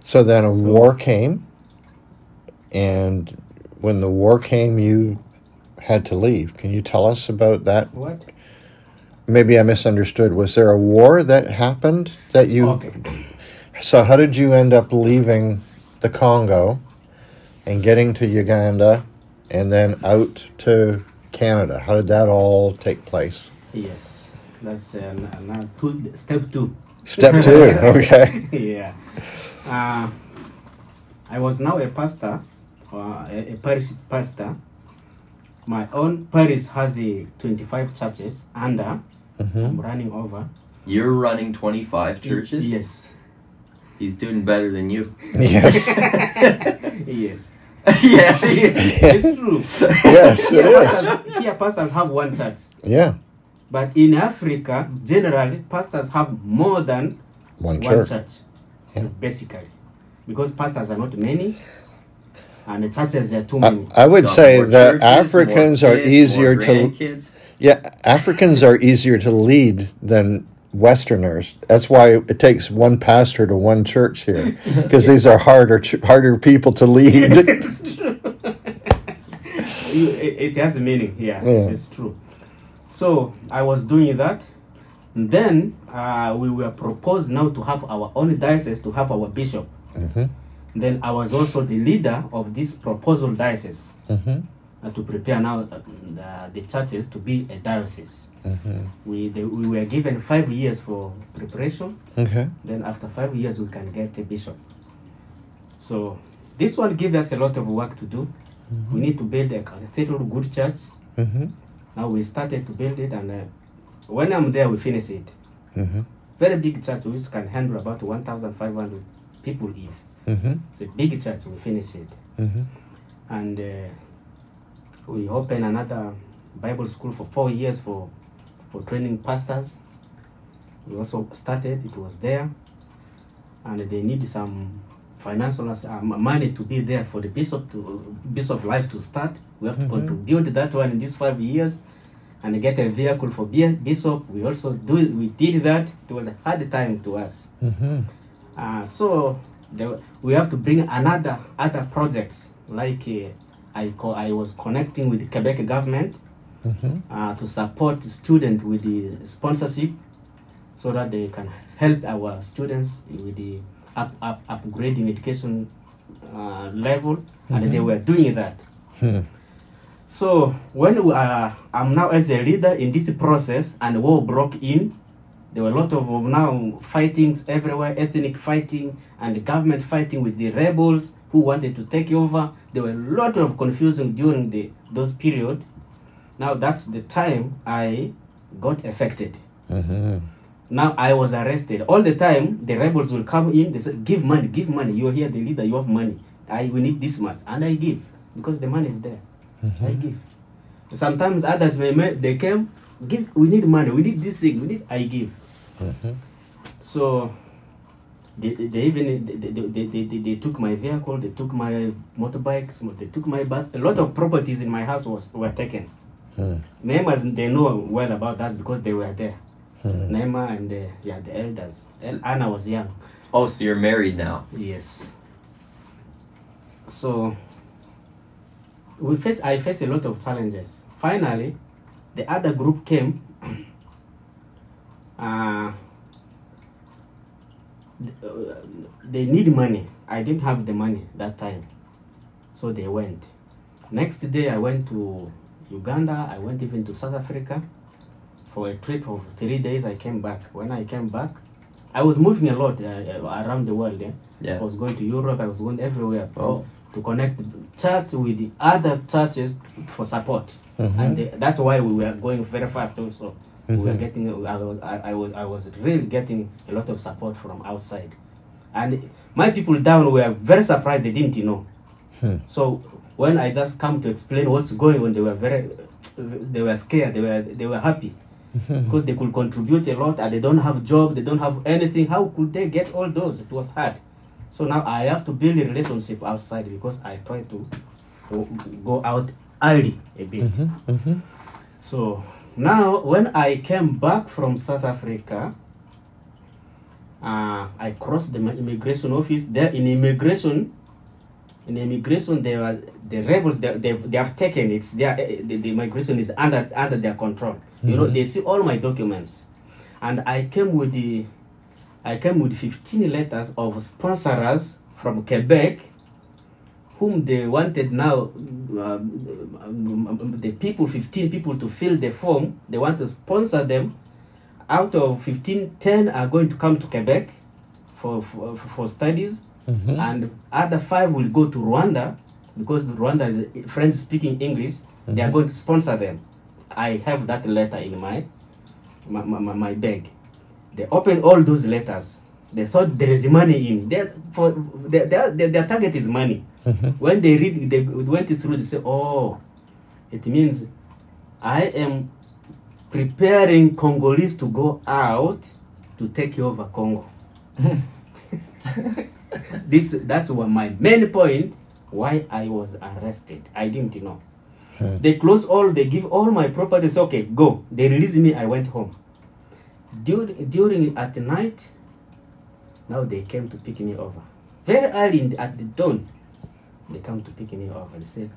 So then a So- war came, and when the war came, you had to leave. Can you tell us about that? What? Maybe I misunderstood. Was there a war that happened that you? Okay. So how did you end up leaving the Congo and getting to Uganda and then out to Canada? How did that all take place? Yes. That's uh, two, step two. Step two. Okay. yeah. Uh, I was now a pastor, uh, a, a parish pastor. My own parish has a 25 churches under. hmm I'm running over. You're running 25 churches? Yes. He's doing better than you. Yes. yes. yeah. It's true. Yes, it here, is. Pastors, here, pastors have one church. Yeah. But in Africa, generally, pastors have more than One one church. church. Yeah. Basically. Because pastors are not many, and the churches are too many. I would Got say that churches, Africans more are kids, easier to grandkids. yeah Africans are easier to lead than Westerners. That's why it takes one pastor to one church here because these are harder ch- harder people to lead. it's true. It, it has a meaning, yeah, Yeah. It's true. So I was doing that. And then uh, we were proposed now to have our own diocese, to have our bishop. hmm Then I was also the leader of this proposal diocese hmm uh, to prepare now uh, the, the churches to be a diocese. Hmm We, the, we were given five years for preparation. Okay. Then after five years, we can get a bishop. So this one gives us a lot of work to do. We need to build a cathedral good church. hmm Now we started to build it, and uh, when I'm there, we finish it. hmm Very big church which can handle about 1,500 people in. hmm It's a big church. We finish it, hmm and uh, we open another Bible school for four years for for training pastors. We also started. It was there, and they need some financial uh, money to be there for the bishop to bishop life to start. We have to Mhm. contribute that one in these five years, and get a vehicle for bishop. We also do. We did that. It was a hard time to us. hmm Uh, so the, we have to bring another other projects like uh, I co- I was connecting with the Quebec government hmm uh, to support the student with the sponsorship. so that they can help our students with the up, up, upgrading education uh, level, and they were doing that. Hmm. So when we are, I'm now as a leader in this process, and war broke in. There were a lot of of now fightings everywhere, ethnic fighting and government fighting with the rebels who wanted to take over. There were a lot of confusion during the those period. Now that's the time I got affected. Mhm. Now I was arrested. All the time the rebels will come in, they say, Give money, give money. You're here, the leader, you have money. I we need this much. And I give because the money is there. I give. Sometimes others may may- they came, give we need money, we need this thing, we need I give. Mhm. So they, they even they, they, they, they, they, they took my vehicle, they took my motorbikes, they took my bus. A lot of properties in my house was were taken. Hmm. Neighbors they know well about that because they were there. Hmm. Nema and uh, yeah the elders. And Anna was young. Oh, so you're married now. Yes. So we face I face a lot of challenges. Finally, the other group came. Uh, uh, they need money. I didn't have the money that time, so they went. Next day, I went to Uganda. I went even to South Africa for a trip of three days. I came back. When I came back, I was moving a lot uh, uh, around the world. Yeah? Yeah. I was going to Europe. I was going everywhere Oh. to connect church with the other churches for support. Mhm. And the, that's why we were going very fast. Also, we were Mhm. getting. I was. I, I was. I was really getting a lot of support from outside, and my people down were very surprised. They didn't you know. Hmm. So when I just come to explain what's going on, they were very. They were scared. They were. They were happy because they could contribute a lot and they don't have job they don't have anything how could they get all those it was hard so now i have to build a relationship outside because i try to go- out early a bit Mhm. Mhm. so now when i came back from south africa uh, i crossed the immigration office there in immigration in immigration they were the rebels they, they, they have taken it. Their the, the immigration is under under their control. You know Mhm. they see all my documents. And i came with the i came with 15 letters of sponsors from quebec whom they wanted now um, the people 15 people to fill the form. They want to sponsor them. Out of 15 10 are going to come to quebec for for, for studies Mhm. and other five will go to Rwanda because Rwanda is French speaking English. They are Mhm. going to sponsor them. I have that letter in my my, my, my- bag. They opened all those letters. They thought there is money in there. For their, their, their, target is money. Mhm. When they read, they went through. They say, "Oh, it means I am preparing Congolese to go out to take over Congo." this that's what my main point why I was arrested. I didn't know. Hmm. They close all, they give all my properties. Okay, go. They release me. I went home. During during at night, now they came to pick me over. Very early in the, at the dawn, they come to pick me over. They said,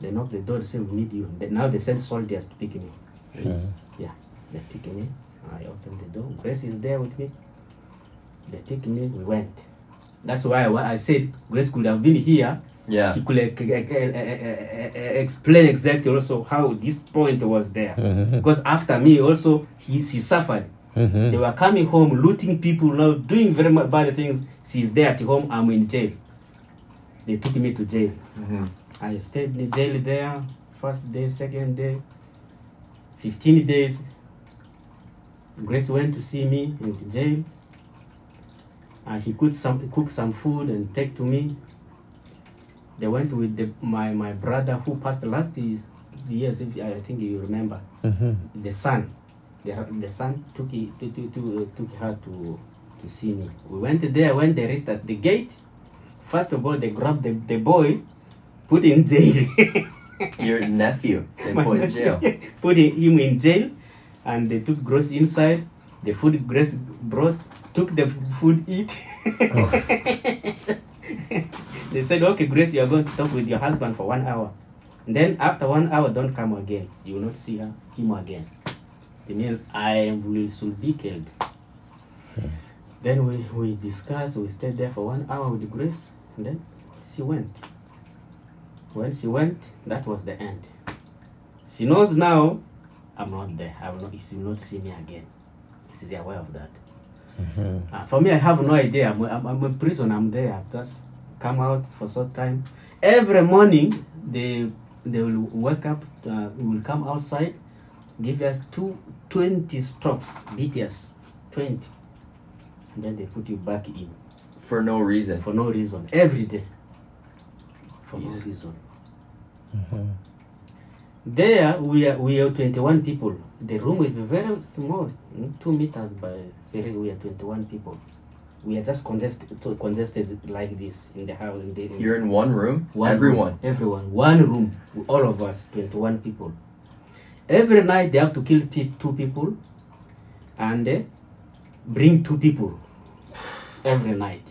they knock the door. They say, we need you. They, now they send soldiers to pick me. Hmm. Yeah, they pick me. I open the door. Grace is there with me. They pick me. We went. That's why I, I said Grace could have been here. Yeah. He could uh, uh, uh, uh, explain exactly also how this point was there. Mhm. Because after me also he, he suffered. They Mhm. were coming home, looting people, now doing very bad things. She's there at home. I'm in jail. They took me to jail. Mhm. I stayed in jail there. First day, second day, 15 days. Grace went to see me in the jail. And he cooked some cooked some food and take to me. They went with the, my my brother who passed the last years. If I think you remember Mhm. the son. The, the son took it, to, to, to, took her to to see me. We went there when they reached at the gate. First of all, they grabbed the, the boy, put in jail. Your nephew. They put in jail. put him in jail, and they took Grace inside. The food Grace brought, took the food, eat. Oh. they said, "Okay, Grace, you are going to talk with your husband for one hour. And then after one hour, don't come again. You will not see her, him again. It means I will should be killed. Hmm. Then we, we discussed, we stayed there for one hour with Grace, and then she went. When she went, that was the end. She knows now I'm not there. I will not, she will not see me again. She's aware of that. Mhm. Uh, for me, I have no idea. I'm, I'm, I'm in prison. I'm there. I've just come out for short time. Every morning, they they will wake up. Uh, we will come outside, give us two, 20 strokes, beat us, 20. And then they put you back in For no reason. for no reason. Every day. For no Jeez. reason. Mhm. There we are we are 21 people. The room is very small, mm, two meters by very. We are 21 people. We are just congested, congested like this in the house. In the, in You're in one room. one Everyone. room, everyone, one room, all of us, 21 people. Every night they have to kill pe- two people, and uh, bring two people every night.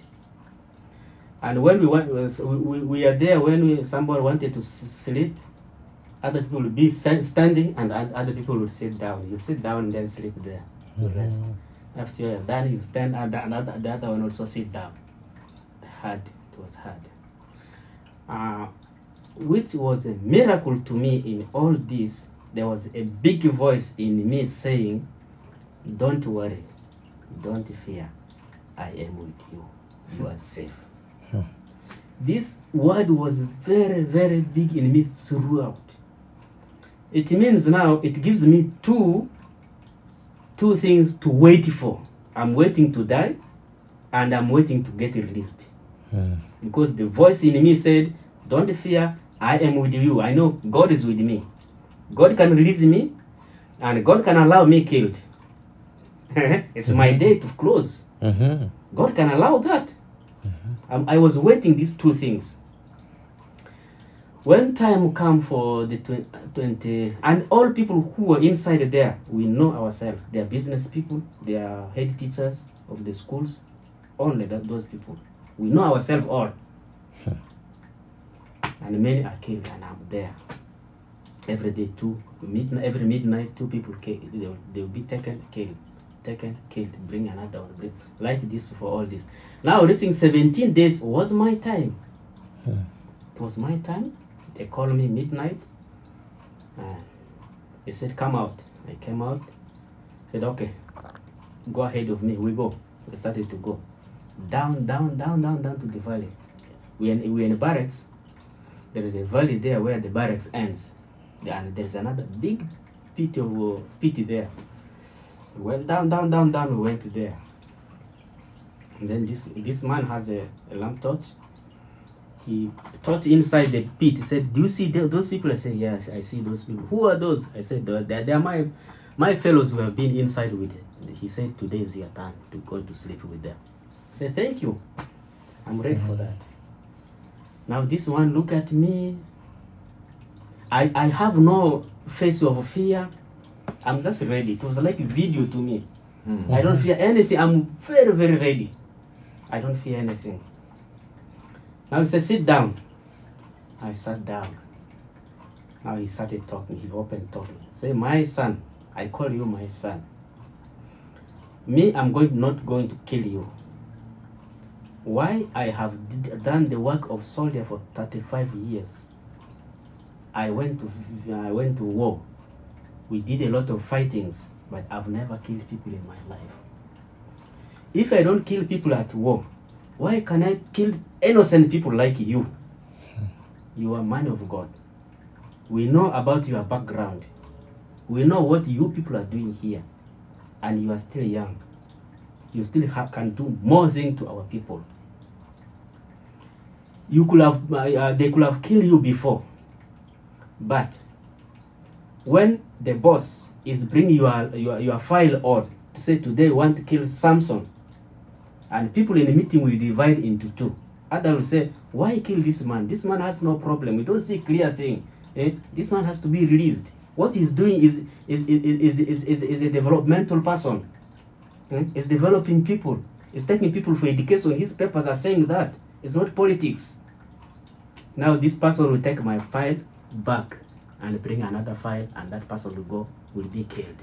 And when we went, we, we, we are there when we, somebody wanted to s- sleep, other people would be sta- standing and other people would sit down. You sit down and then sleep there, you rest. After done, you stand and the, another, the other one also sit down. Hard, it was hard. Uh, which was a miracle to me in all this. There was a big voice in me saying, Don't worry, don't fear, I am with you. You are safe. Hmm. This word was very, very big in me throughout. It means now it gives me two two things to wait for. I'm waiting to die and I'm waiting to get released. Mhm. Because the voice in me said, Don't fear, I am with you. I know God is with me. God can release me and God can allow me killed. it's my day to close. Mhm. God can allow that. Um, I was waiting these two things. When time come for the twen- 20, and all people who were inside there, we know ourselves. They are business people, they are head teachers of the schools, only that, those people. We know ourselves all. and many are killed, and I'm there. Every day, two, midnight, every midnight, two people killed. They will, they will be taken, killed, taken, killed, bring another one, bring, like this for all this. Now, reaching 17 days was my time. It was my time. They called me midnight. And they said, Come out. I came out. Said, Okay, go ahead of me. We go. We started to go. Down, down, down, down, down to the valley. We are in, we in barracks. There is a valley there where the barracks ends. And there's another big pit of uh, pit there. We went down, down, down, down. We went there. And then this this man has a, a lamp torch. He touched inside the pit. He said, "Do you see tho- those people?" I said, "Yes, I see those people." Who are those? I said, "They they- they are my my fellows who have been inside with it." He said, "Today is your time to go to sleep with them." I said, "Thank you. I'm ready for that." Now this one look at me. I I have no face of fear. I'm just ready. It was like a video to me. Hmm. I don't fear anything. I'm very, very ready. I don't fear anything. Now he said, sit down. I sat down. Now he started talking. He opened talking. Say, my son, I call you my son. Me, I'm going not going to kill you. Why I have did, done the work of soldier for 35 years. I went to I went to war. We did a lot of fightings, but I've never killed people in my life. If I don't kill people at war, why can I kill innocent people like you? You are man of God. We know about your background. We know what you people are doing here, and you are still young. You still ha- can do more things to our people. You could have, uh, uh, they could have killed you before, but when the boss is bringing your your, your file on to say today want to kill Samson, and people in the meeting will divide into two. Others will say, why kill this man? This man has no problem. We don't see clear thing. Eh? This man has to be released. What he's doing is is is is, is, is, a developmental person. Eh? Developing people. He's taking people for education. His papers are saying that. It's not politics. Now this person will take my file back and bring another file and that person will go will be killed.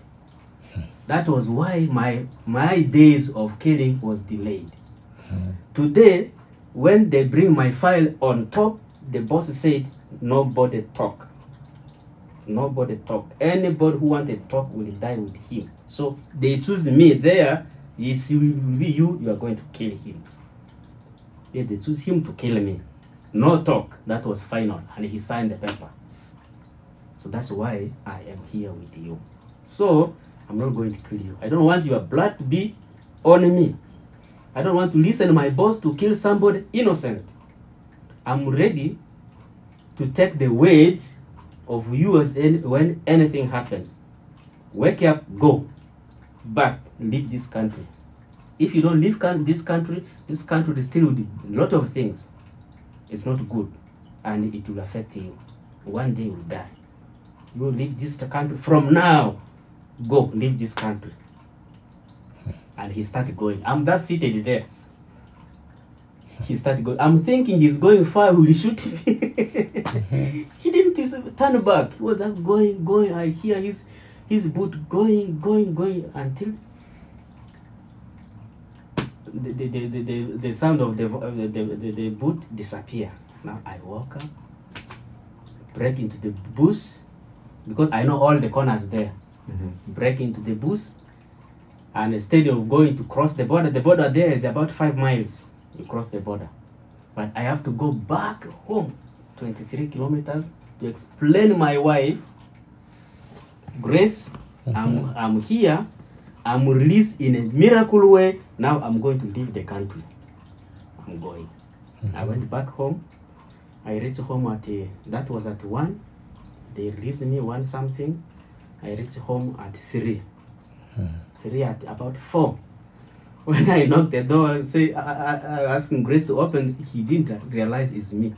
That was why my my days of killing was delayed. Today, when they bring my file on top, the boss said nobody talk. Nobody talk. Anybody who want to talk will die with him. So they choose me there. It's will be you. You are going to kill him. Yeah, they choose him to kill me. No talk. That was final, and he signed the paper. So that's why I am here with you. So I'm not going to kill you. I don't want your blood to be on me. I don't want to listen my boss to kill somebody innocent. I'm ready to take the weight of yours when anything happens. Wake up, go. But leave this country. If you don't leave this country, this country will still do a lot of things. It's not good. And it will affect you. One day you will die. You will leave this country from now. Go, leave this country. And he started going. I'm just seated there. He started going. I'm thinking he's going far, will he shoot he didn't turn back. He was just going, going. I hear his his boot going, going, going until the the, the, the, the, sound of the, uh, the, the, the, boot disappear. Now I walk up, break into the bus because I know all the corners there. Mm-hmm. Break into the bus, and instead of going to cross the border, the border there is about five miles. You cross the border, but I have to go back home, 23 kilometers, to explain my wife, Grace, I'm, mm-hmm. I'm here, I'm released in a miracle way. Now I'm going to leave the country. I'm going. I mm-hmm. went back home. I reached home at uh, that was at one. They released me one something. I reached home at three. Hmm. Three at about four. When I knocked the door and say, I, I, I asking Grace to open, he didn't realize it's me.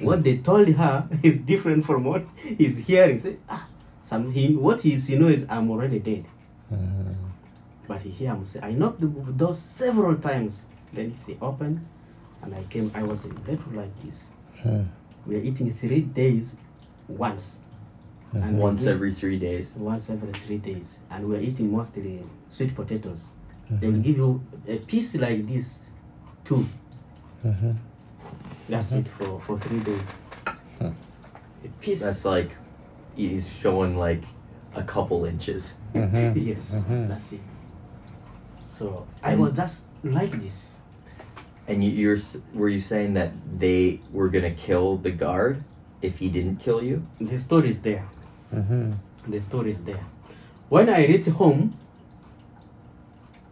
What they told her is different from what he's hearing. Say, ah, some he, what he's you know is I'm already dead. Hmm. But he hear him say, I knocked the door several times. Then he say, open, and I came. I was a little like this. Hmm. We are eating three days once. And Once again- every three days. once every three days, and we're eating mostly sweet potatoes. Uh-huh. They will give you a piece like this, two. Uh-huh. That's uh-huh. it for, for three days. A piece. That's like he's showing like a couple inches. yes, that's it. So I was just like this. And you, you're were you saying that they were gonna kill the guard if he didn't kill you? The story is there. Mm-hmm. The story is there. When I reached home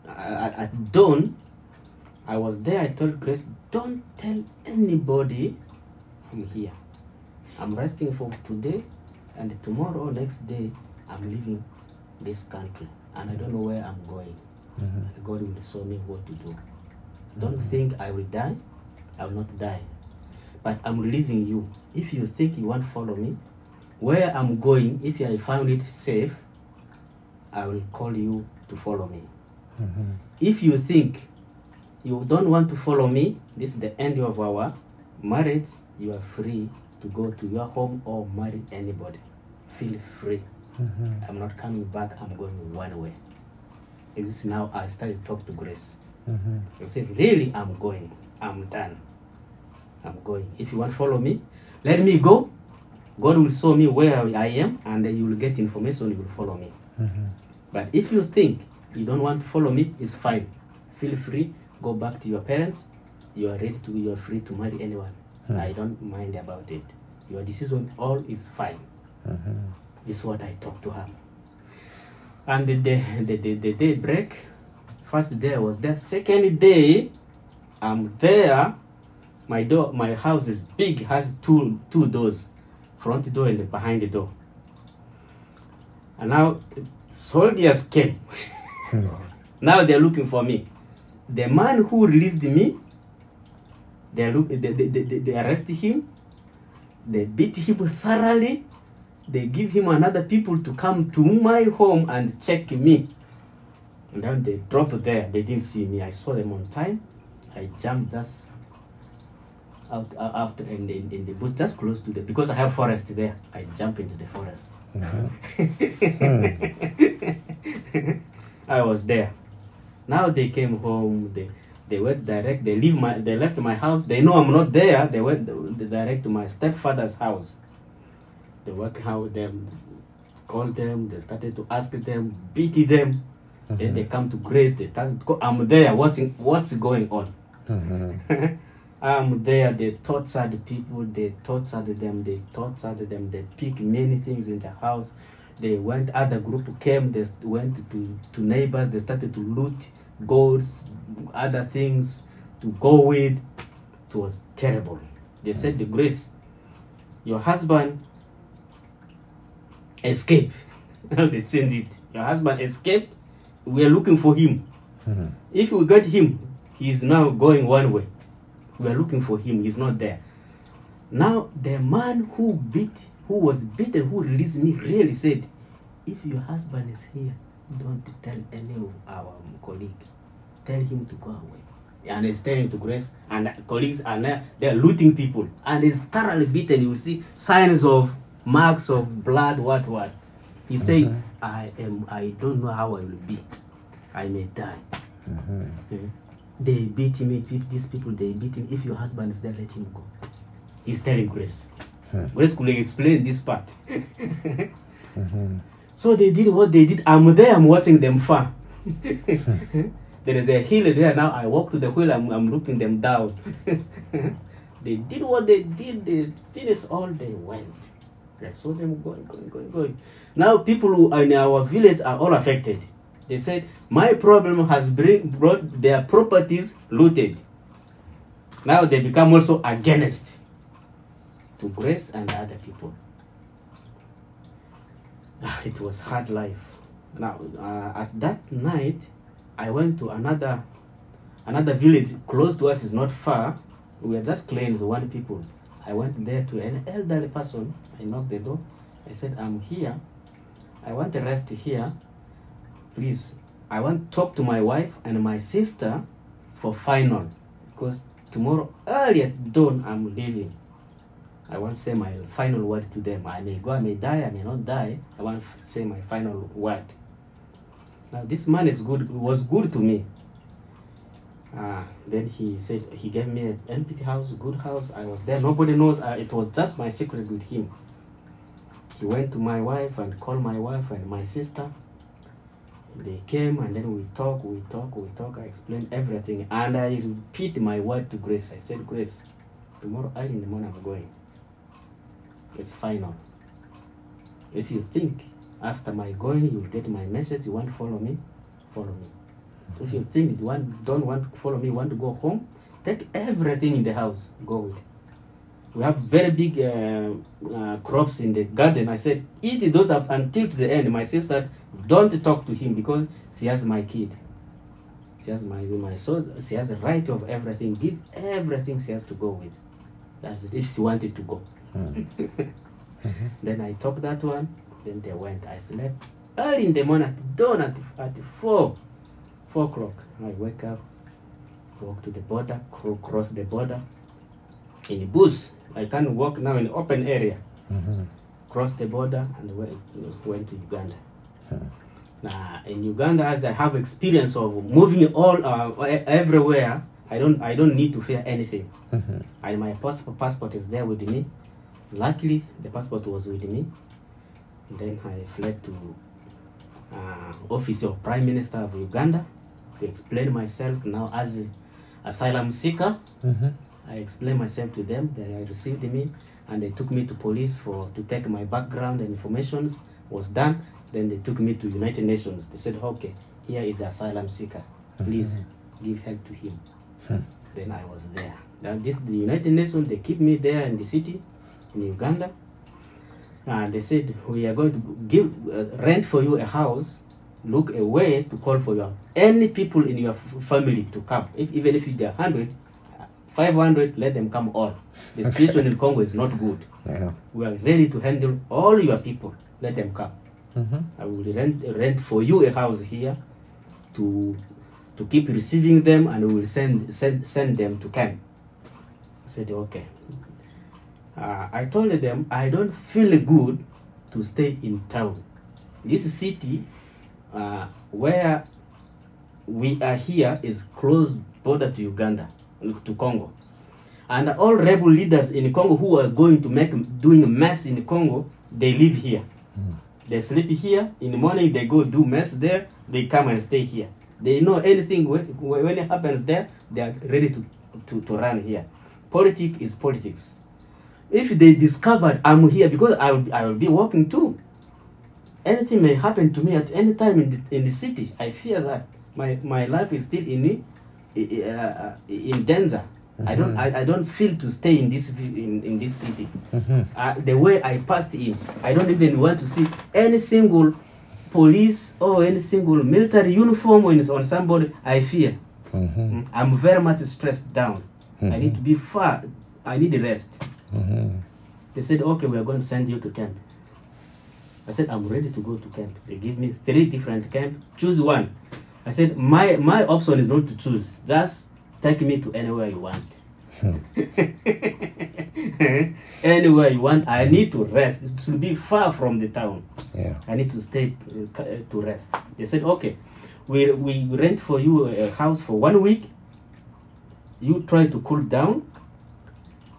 at, at dawn, I was there. I told Grace, "Don't tell anybody I'm here. I'm resting for today, and tomorrow, next day, I'm leaving this country, and I don't know where I'm going. Mm-hmm. God will show me what to do. Don't mm-hmm. think I will die. I will not die, but I'm releasing you. If you think you want to follow me, where I'm going, if I found it safe, I will call you to follow me. Mm-hmm. If you think you don't want to follow me, this is the end of our marriage, you are free to go to your home or marry anybody. Feel free. Mm-hmm. I'm not coming back, I'm going one way. This is now I started to talk to Grace. Mm-hmm. I said, Really, I'm going. I'm done. I'm going. If you want to follow me, let me go. God will show me where I am, and you will get information. You will follow me. Mm-hmm. But if you think you don't want to follow me, it's fine. Feel free. Go back to your parents. You are ready to. You are free to marry anyone. Hmm. I don't mind about it. Your decision, all is fine. Mm-hmm. This is what I talked to her. And the day, the, the, the day break, first day I was there. Second day, I'm there. My door, my house is big, has two two doors, front door and behind the door. And now soldiers came. Hmm. now they're looking for me. The man who released me, they look, they, they, they, they arrest him. They beat him thoroughly. They give him another people to come to my home and check me. And then they dropped there. They didn't see me. I saw them on time. I jumped just out out, out in, the, in the bush, just close to the because I have forest there. I jump into the forest. I was there. Now they came home. They they went direct. They leave my. They left my house. They know I'm not there. They went direct to my stepfather's house. They work out them, called them. They started to ask them, beat them. Then they come to grace. They go, I'm there. watching what's going on? Mhm. I'm there. They tortured people. They tortured them. They tortured them. They pick many things in the house. They went. Other group came. They went to to neighbors. They started to loot golds, other things to go with. It was terrible. They said the grace. Your husband escape. Now they changed it. Your husband escaped. We are looking for him. Mhm. If we get him, he is now going one way. We are looking for him. He's not there. Now the man who beat, who was beaten, who released me, really said, "If your husband is here, don't tell any of our colleague. Tell him to go away." And he's telling to Grace, and colleagues are there. They're looting people, and he's thoroughly beaten. You will see signs of marks of blood. What what? He said, Mhm. "I am. I don't know how I will be. I may die." Mhm. Eh, They beat him. These people they beat him. If your husband is there, let him go. He's telling Grace. Hmm. Grace could explain this part. Mhm. so they did what they did. I'm there. I'm watching them far. there is a hill there now. I walk to the hill. I'm, I'm looking them down. they did what they did. They finished all they went. I saw them going, going, going, going. Now people who are in our village are all affected. They said, my problem has bring, brought their properties looted. Now they become also against to Grace and other people. Ah, It was hard life. Now uh, at that night, I went to another another village close to us is not far. We are just claims one people. I went there to an elderly person. I knocked the door. I said, I'm here. I want to rest here. Please, I want to talk to my wife and my sister for final. Because tomorrow early at dawn I'm leaving. I want to say my final word to them. I may go, I may die, I may not die. I want to say my final word. Now this man is good was good to me. Uh, then he said he gave me an empty house, good house. I was there. Nobody knows. Uh, it was just my secret with him. He went to my wife and called my wife and my sister. They came and then we talk, we talk, we talk. I explained everything and I repeat my word to Grace. I said, Grace, tomorrow early in the morning I'm going. It's final. If you think after my going you get my message, you want to follow me, follow me. If you think you want, don't want to follow me, want to go home, take everything in the house, go with. We have very big uh, uh, crops in the garden. I said, eat those up until to the end. My sister, don't talk to him because she has my kid. She has my my soul. She has a right of everything. Give everything she has to go with. That's it, if she wanted to go. Mhm. Then I took that one. Then they went. I slept early in the morning at dawn at, at four, four o'clock. I wake up, walk to the border, cro- cross the border. In a bush, I can't walk now in open area. Mhm. Cross the border and went, went to Uganda. Hmm. Now in Uganda, as I have experience of moving all uh, everywhere, I don't I don't need to fear anything. Mhm. And my passport passport is there with me. Luckily, the passport was with me. And then I fled to uh, office of Prime Minister of Uganda to explain myself now as a asylum seeker. Mhm. I explained myself to them. They received me, and they took me to police for to take my background and information was done. Then they took me to United Nations. They said, "Okay, here is the asylum seeker. Please give help to him." Hmm. Then I was there. Now this the United Nations. They keep me there in the city, in Uganda. And they said, "We are going to give uh, rent for you a house." Look a way to call for your any people in your f- family to come. If, even if they are hundred, 500, let them come all. The situation in Congo is not good. Yeah. We are ready to handle all your people. Let them come. Mhm. I will rent, rent for you a house here to to keep receiving them and we will send, send, send them to camp. I said, okay. Uh, I told them I don't feel good to stay in town. This city uh, where we are here is close border to Uganda, to Congo. And all rebel leaders in Congo who are going to make doing a mess in Congo, they live here. Hmm. They sleep here. In the morning, they go do mess there. They come and stay here. They know anything when, when it happens there, they are ready to, to, to run here. Politics is politics. If they discovered I'm here because I will, I will be working too. Anything may happen to me at any time in the, in the city. I fear that my, my life is still in uh, in danger. I don't I, I don't feel to stay in this in, in this city. Mhm. Uh, the way I passed in, I don't even want to see any single police or any single military uniform on, on somebody. I fear. Mhm. Mm, I'm very much stressed down. I need to be far. I need rest. Mhm. They said, okay, we are going to send you to camp. I said, I'm ready to go to camp. They give me three different camp. Choose one. I said, my my option is not to choose. Just take me to anywhere you want. anywhere you want. I need to rest. It should be far from the town. Yeah. I need to stay uh, to rest. They said, okay, we, we rent for you a house for one week. You try to cool down.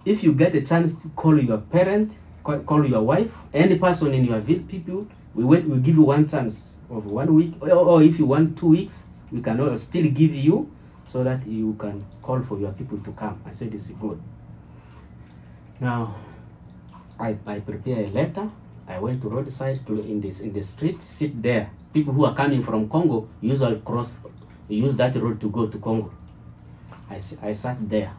If you get a chance to call your parent, call, call your wife, any person in your vil- people, we wait. We give you one chance of one week, or, or if you want two weeks, we can still give you so that you can call for your people to come. I said, this is good. Now, I, I prepare a letter. I went to roadside to in this in the street, sit there. People who are coming from Congo usually cross, use that road to go to Congo. i, I sat there.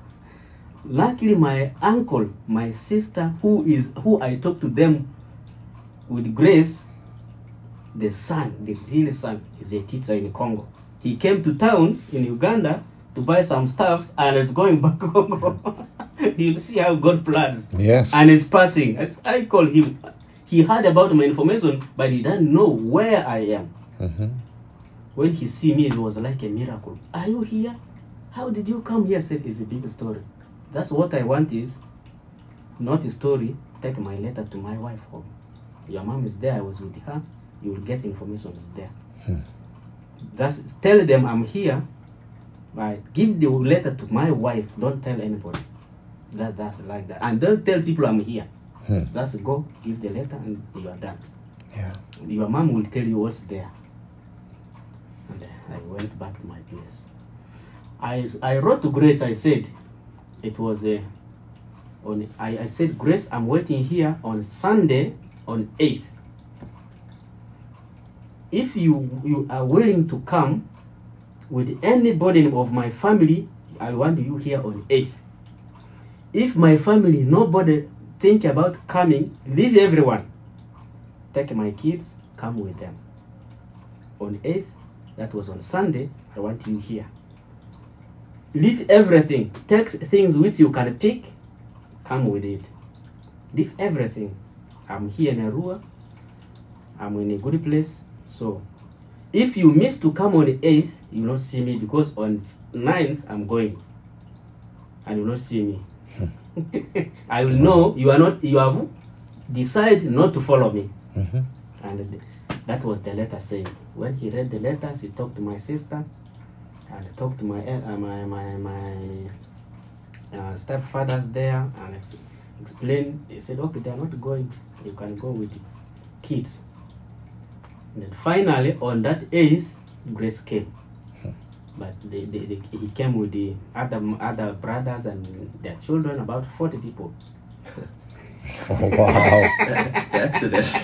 Luckily, my uncle, my sister, who is who I talked to them with grace, the son, the real son, is a teacher in Congo. He came to town in Uganda to buy some stuffs and is going back to Congo. You'll see how God plans Yes. and is passing. As I call him, he heard about my information, but he didn't know where I am. Mhm. When he see me, it was like a miracle. Are you here? How did you come here? I said it's a big story. That's what I want is not a story. Take my letter to my wife home. Your mom is there. I was with her. You will get information is there. Hmm. Just tell them I'm here. But give the letter to my wife. Don't tell anybody. That that's like that. And don't tell people I'm here. Hmm. Just go, give the letter, and you are done. Yeah. Your mom will tell you what's there. And uh, I went back to my place. I, I wrote to Grace, I said, it was a, on, I, I said, Grace, I'm waiting here on Sunday on 8th. If you, you are willing to come with anybody of my family, I want you here on 8th. If my family, nobody think about coming, leave everyone take my kids, come with them. On 8th, that was on Sunday, I want you here. Leave everything. Take things which you can pick, come with it. Leave everything. I'm here in Arua. I'm in a good place. So, if you miss to come on the 8th, you will not see me because on 9th, I'm going. And you will not see me. I will know you are not, you have decided not to follow me. Mhm. And that was the letter saying. When he read the letters, he talked to my sister, and talked to my uh, my my my uh, stepfathers there, and ex- explained. They said, okay, they are not going. You can go with the kids. And then finally, on that eighth, Grace came. But they, they, they, he came with the other other brothers and their children, about forty people. Oh, wow. Exodus.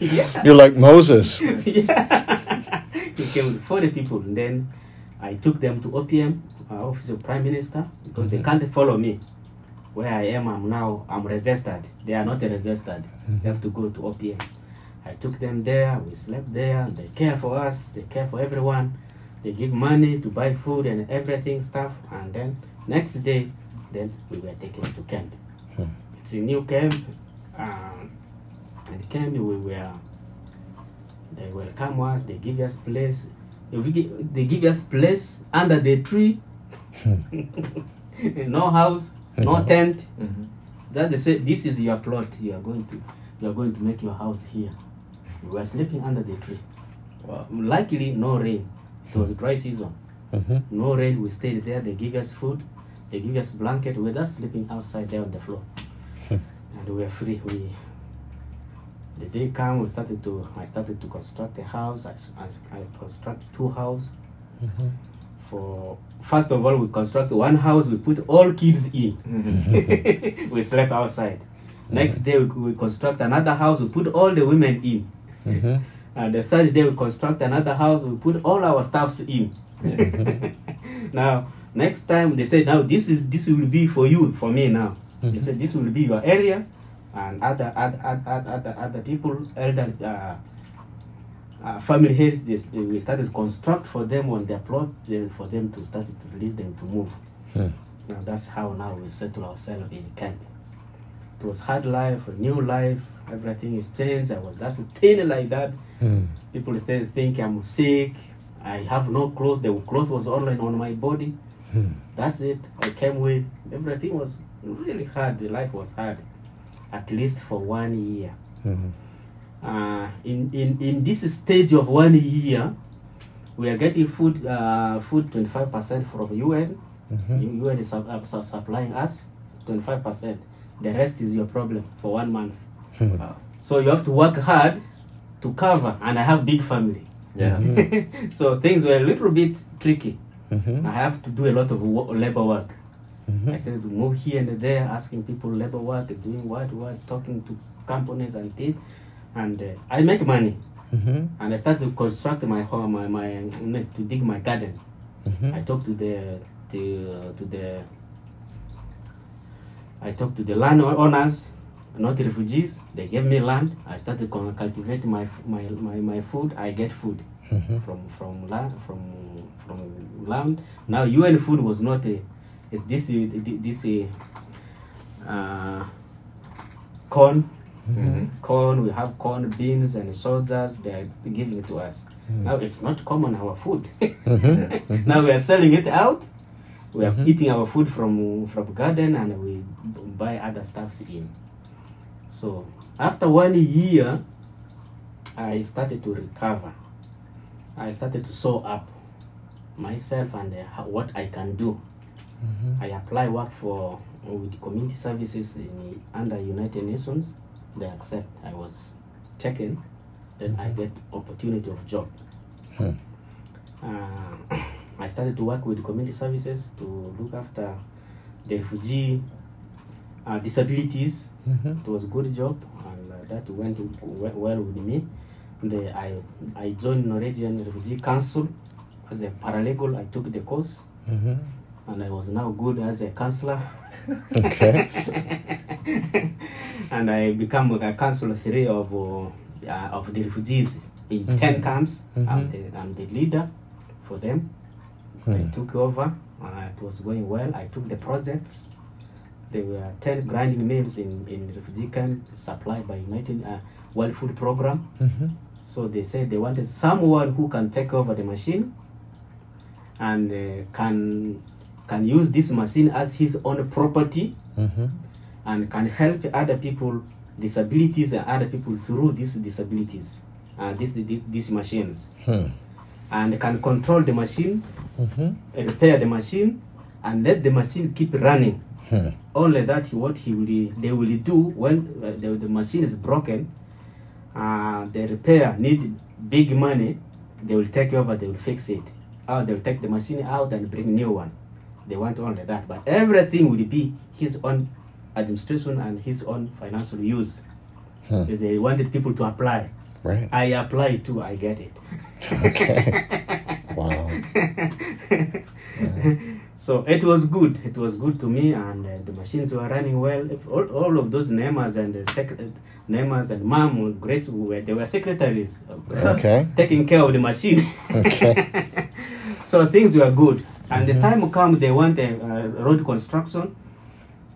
yeah. You're like Moses. yeah. he came with 40 people. And then I took them to OPM, uh, Office of Prime Minister, because they can't follow me. Where I am, I'm now, I'm registered. They are not registered. They have to go to OPM. I took them there, we slept there, they care for us, they care for everyone. They give money to buy food and everything stuff. And then next day, then we were taken to camp. Hmm. It's a new camp. Um, and camp we were they welcome us, they give us place. They give, they give us place under the tree. no house, no tent. Mhm. Just they say this is your plot. You are going to you are going to make your house here. We were sleeping under the tree. Wow. Luckily no rain. It was dry season. Mhm. No rain. We stayed there. They give us food. They give us blanket. We were just sleeping outside there on the floor, Hmm. and we were free. We the day came. We started to. I started to construct a house. I. I constructed two houses. Mhm. For first of all, we constructed one house. We put all kids in. we slept outside. Next day, we, we construct another house. We put all the women in. Mhm. And the third day, we construct another house. We put all our stuffs in. now, next time they said, now this is this will be for you, for me now. They Mhm. said this will be your area, and other other other other, other people, elder uh, uh, family heads, they, they, we started to construct for them on their plot, then for them to start to release them to move. Hmm. Now that's how now we settle ourselves in camp. It was hard life, a new life, everything is changed. I was just thin like that. Hmm. People th- think I'm sick. I have no clothes. The clothes was only on my body. Hmm. That's it. I came with everything was really hard. The life was hard, at least for one year. Mhm. Uh, in, in in this stage of one year, we are getting food uh, food 25% from UN. Mhm. UN is uh, supplying us 25%. The rest is your problem for one month. Hmm. So you have to work hard to cover, and I have big family. Yeah. so things were a little bit tricky. Mhm. I have to do a lot of wo- labor work. I Mhm. said to move here and there, asking people labor work, doing what, what, talking to companies and things. And uh, I make money. Mhm. And I started to construct my home, my, my to dig my garden. I Mhm. talked to the to, to the I talked to the land owners, not refugees. They gave me land. I started to cultivate my my, my, my food. I get food Mhm. from from land from from land. Now UN food was not a it's this uh, this uh, uh, corn Mhm. corn. We have corn, beans, and soldiers. They are giving it to us. Mm. Now it's not common our food. Mhm. now we are selling it out. We are Mhm. eating our food from from garden, and we buy other stuffs in. So after one year, I started to recover. I started to sew up myself and uh, how, what I can do. Mhm. I apply work for with community services in under United Nations. They accept. I was taken. Then I get opportunity of job. Hmm. Uh, I started to work with community services to look after the refugee uh, disabilities. Mhm. It was a good job, and uh, that went well with me. The, I I joined Norwegian Refugee Council as a paralegal. I took the course, Mhm. and I was now good as a counselor. Okay. and I become a counselor three of uh, uh, of the refugees in ten Mhm. camps. I'm, Mhm. the, I'm the leader for them. I Hmm. took over. Uh, it was going well. I took the projects. There were ten grinding mills in, in refugee camp supplied by United uh, World Food Program. Mhm. So they said they wanted someone who can take over the machine and uh, can can use this machine as his own property Mhm. and can help other people disabilities and other people through these disabilities uh, these, these these machines Hmm. and can control the machine Mhm. repair the machine and let the machine keep running Hmm. only that what he will they will do when uh, the, the machine is broken uh, the repair need big money they will take over they will fix it or they will take the machine out and bring new one they want only that but everything will be his own administration and his own financial use Hmm. they wanted people to apply Right. i apply too i get it Okay. Wow. so it was good. It was good to me, and uh, the machines were running well. All, all of those Nemas and the sec- Nemas and Mom, Grace, who were, they were secretaries uh, Okay. taking care of the machine. Okay. so things were good. And the time come, they want a uh, road construction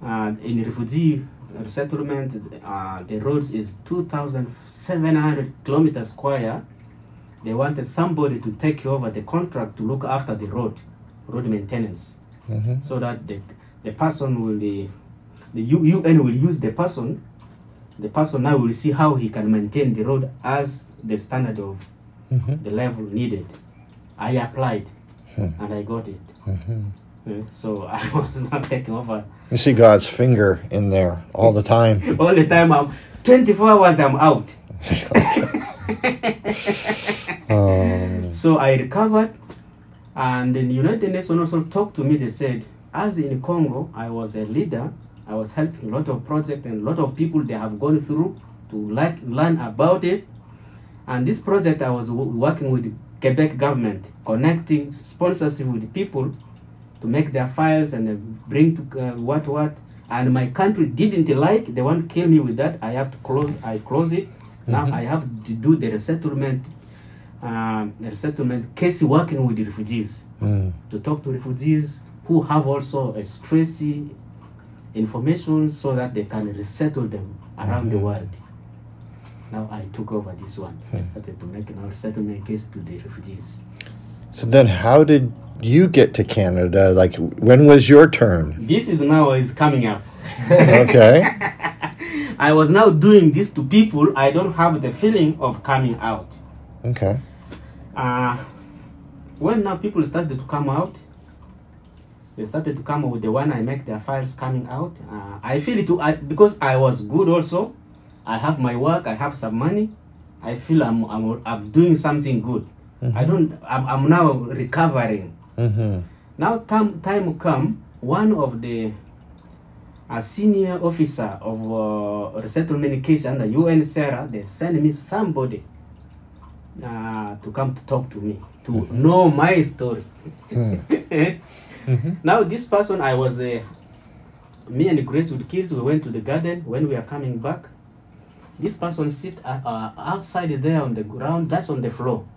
uh, in refugee resettlement. Uh, the roads is 2,700 kilometers square. They wanted somebody to take over the contract to look after the road, road maintenance, Mhm. so that the, the person will, the, the UN will use the person. The person now will see how he can maintain the road as the standard of Mhm. the level needed. I applied Hmm. and I got it. Mhm. Uh, So I was not taking over. You see God's finger in there all the time. All the time I'm 24 hours I'm out. Um, So I recovered, and the United Nations also talked to me. They said, as in Congo, I was a leader. I was helping a lot of projects and a lot of people they have gone through to like learn about it. And this project, I was working with Quebec government, connecting sponsorship with people to make their files and bring to uh, what what. And my country didn't like. They want to kill me with that. I have to close. I close it. Now Mhm. I have to do the resettlement um, the resettlement case working with the refugees mm, to talk to refugees who have also a stressy information so that they can resettle them around the Mhm. world. Now I took over this one. I Hmm. started to make a resettlement case to the refugees. so then, how did you get to Canada? Like, when was your turn? This is now is coming up. Okay. I was now doing this to people. I don't have the feeling of coming out. Okay. Uh, when now people started to come out, they started to come with the one I make their files coming out. Uh, I feel it I, because I was good also. I have my work. I have some money. I feel I'm I'm, I'm doing something good. I don't. I'm, I'm now recovering. Mm-hmm. Now time time come. One of the a senior officer of uh, resettlement case under UNHCR, they send me somebody uh, to come to talk to me to know my story. Mm-hmm. Now this person, I was uh, me and Grace with kids. We went to the garden when we are coming back. This person sit uh, uh, outside there on the ground. That's on the floor.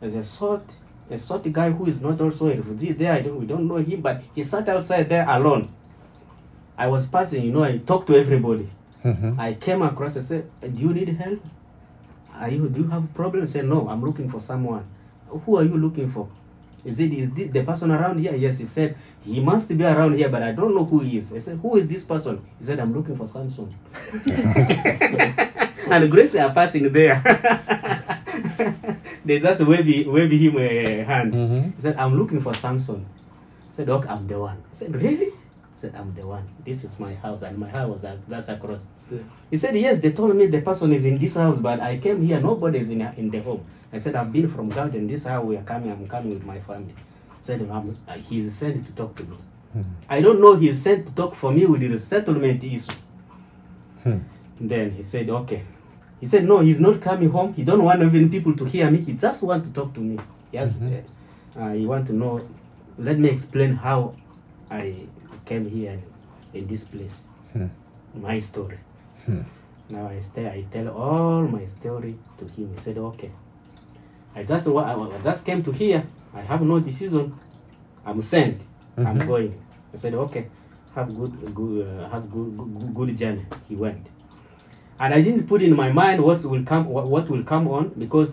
There's a short, a short guy who is not also a refugee there. I don't, we don't know him, but he sat outside there alone. I was passing, you know. I talked to everybody. Mm-hmm. I came across and said, "Do you need help? Are you do you have a problem?" I "No, I'm looking for someone." Who are you looking for? Is it is this the person around here? Yes, he said he must be around here, but I don't know who he is. I said, "Who is this person?" He said, "I'm looking for Samson." and Grace are passing there. they just wave wave him a hand. Mm-hmm. He said, I'm looking for Samson. Said, Okay, I'm the one. I said, Really? Said, I'm the one. This is my house, and my house was that's across. He said, Yes, they told me the person is in this house, but I came here, nobody is in, in the home. I said, I've been from garden, this is how we are coming, I'm coming with my family. I said, "Um, uh, He's sent to talk to me. Mhm. I don't know, he's sent to talk for me with the settlement issue. Hmm. Then he said, Okay. He said, No, he's not coming home. He don't want even people to hear me. He just want to talk to me. Yes, Mhm. uh, uh, he want to know. Let me explain how I came here in this place. Hmm. My story. Hmm. Now I stay. I tell all my story to him. He said, Okay. I just I I just came to here. I have no decision. I'm sent. I'm Mhm. going. I said, okay. Have good, good, uh, have good, good, good journey. He went, and I didn't put in my mind what will come, what, what will come on, because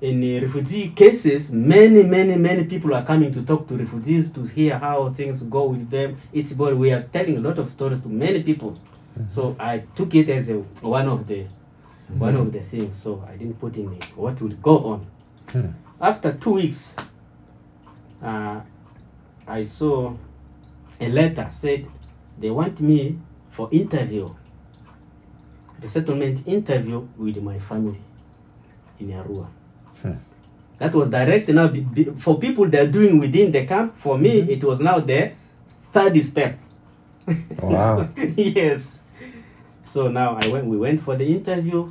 in refugee cases, many, many, many people are coming to talk to refugees to hear how things go with them. It's but we are telling a lot of stories to many people. So I took it as a, one of the one of the things. So I didn't put in it what will go on. Hmm. After two weeks, uh, I saw a letter said they want me for interview, the settlement interview with my family in Arua. Hmm. That was direct now for people they're doing within the camp. For me, Mhm. it was now the third step. Wow. yes. So now I went. We went for the interview.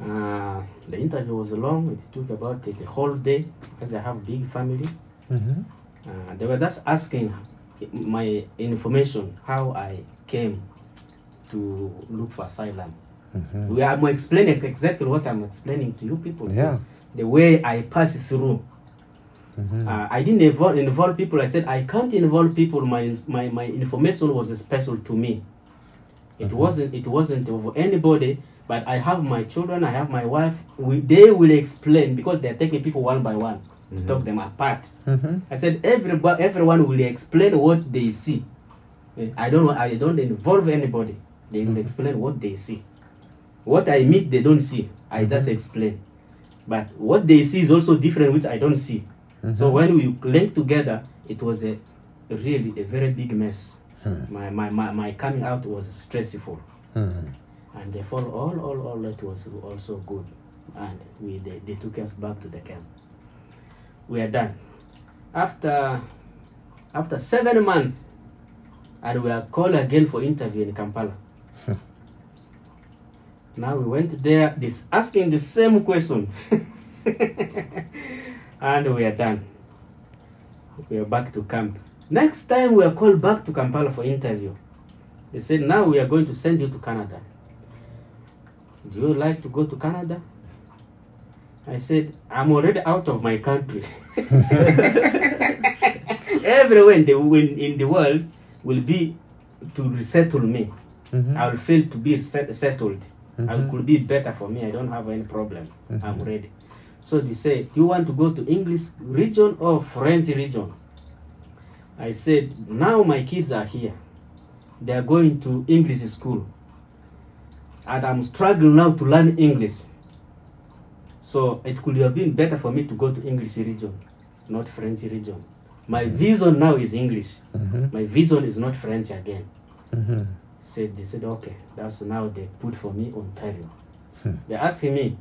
Uh, the interview was long. It took about the whole day because I have big family. Mm-hmm. Uh, they were just asking my information, how I came to look for asylum. Mm-hmm. We I'm explaining exactly what I'm explaining to you people. Yeah. The way I pass through. Mm-hmm. Uh, I didn't involve, involve people. I said I can't involve people. My my, my information was special to me. It Mhm. wasn't it wasn't of anybody. But I have my children. I have my wife. We, they will explain because they are taking people one by one to talk them apart. Mm-hmm. I said everybody, everyone will explain what they see. Eh, I don't I don't involve anybody. They will explain what they see. What I meet, they don't see. I just explain. but what they see is also different, which I don't see. So Mhm. when we linked together, it was a really a very big mess. Hmm. My, my, my, my coming out was stressful, Mhm. and therefore all all all that was also good, and we they, they took us back to the camp. We are done. After after seven months, and we are called again for interview in Kampala. now we went there, this asking the same question, and we are done. We are back to camp. Next time we are called back to Kampala for interview. They said, now we are going to send you to Canada. Do you like to go to Canada? I said, I'm already out of my country. Everywhere in the, in, in the world will be to resettle me. Mhm. I will feel to be set, settled. I Mhm. could be better for me. I don't have any problem. I'm Mhm. ready. So they say, do you want to go to English region or French region? I said, now my kids are here. They are going to English school. And I'm struggling now to learn English. So it could have been better for me to go to English region, not French region. My vision now is English. Mhm. My vision is not French again. Mhm. Said they said okay, that's now they put for me Ontario. Hmm. They're asking me,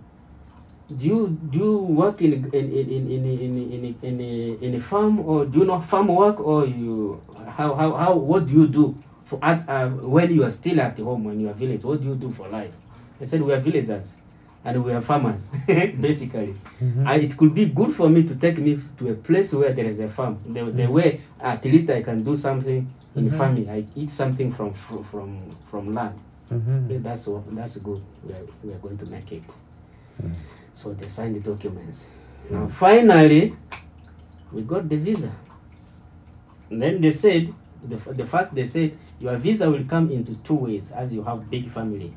do you do you work in in in in in in in, in, a, in a farm or do you know farm work or you how how how what do you do for at uh, when you are still at home when you are village? What do you do for life? I said we are villagers and we are farmers basically. Mhm. And it could be good for me to take me to a place where there is a farm. The, the way at least I can do something in Mhm. farming. I eat something from from from land. Mhm. Yeah, That's what, that's good. We are, we are going to make it. So they signed the documents. Now finally, we got the visa. And then they said, the, the first they said, your visa will come into two ways as you have big family.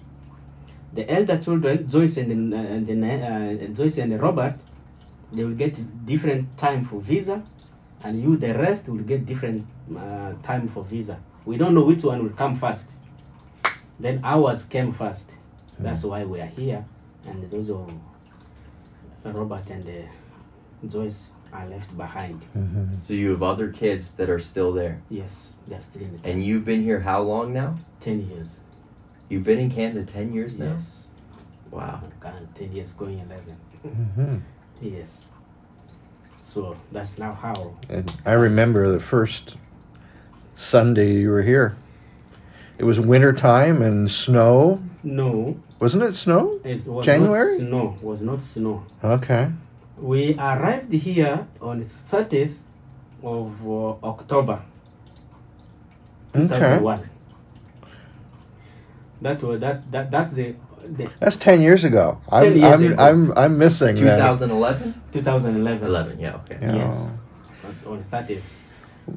The elder children, Joyce and, uh, and uh, Joyce and Robert, they will get different time for visa, and you, the rest, will get different uh, time for visa. We don't know which one will come first. Then ours came first. That's why we are here, and those of Robert and uh, Joyce are left behind. Mhm. So you have other kids that are still there. Yes, they're still in the And you've been here how long now? 10 years. You've been in Canada 10 years now? Yes. Wow. Kind 10 years going 11. mm-hmm. Yes. So that's now how. And I remember the first Sunday you were here. It was winter time and snow. No, Wasn't it snow? it was January? not snow. Was not snow. Okay. We arrived here on 30th of uh, October Okay. That was that that that's the, the That's 10 years ago. 10 I'm years I'm, ago. I'm I'm missing that. 2011? 2011. 11, yeah, okay. Yeah. Yes, on- on 30th.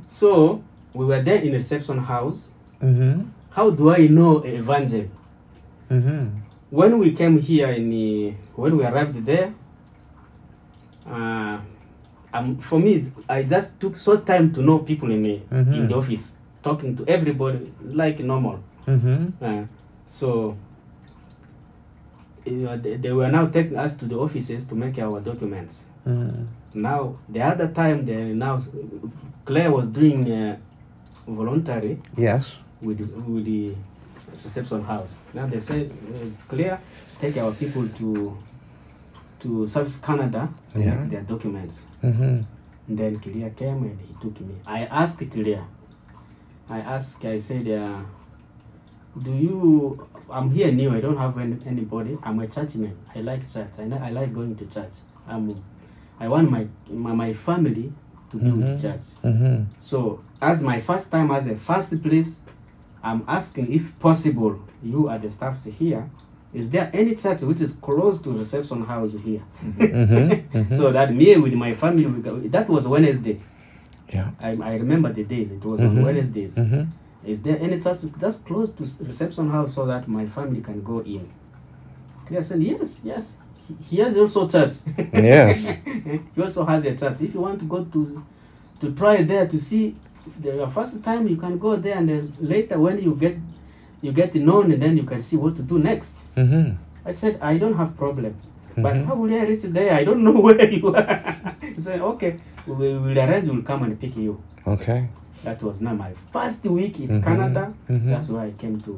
So we were there in the reception house. Mhm. How do I know evangel? Mhm. When we came here in the, when we arrived there, uh, um, for me, I just took short time to know people in the Mhm. in the office, talking to everybody like normal. Mhm. Uh, so you know, they, they were now taking us to the offices to make our documents. Mhm. Now the other time, they now Claire was doing uh, voluntary Yes. with with the reception house. Now they said, uh, Claire, take our people to to Service Canada to Yeah. make their documents. Mhm. Then Claire came and he took me. I asked Claire. I asked, I said, uh, do you, I'm here new, I don't have any, anybody. I'm a churchman. I like church. I, I like going to church. I'm, I want my, my, my family to be Mhm. with church. Mhm. So, as my first time, as the first place, I'm asking if possible, you are the staffs here, is there any church which is close to reception house here? Mhm, mhm. so that me with my family, that was Wednesday. Yeah. I, I remember the days, it was Mhm. on Wednesdays. Mhm. Is there any church just close to reception house so that my family can go in? They said, yes, yes. He, has also church. Yes. he also has a church. If you want to go to to try there to see the first time you can go there and then later when you get you get known and then you can see what to do next. Mhm. I said I don't have problem. But Mhm. how will I reach there? I don't know where you are. he said, okay, we will arrange, we'll come and pick you. Okay. That was now my first week in Mhm. Canada. Mhm. That's why I came to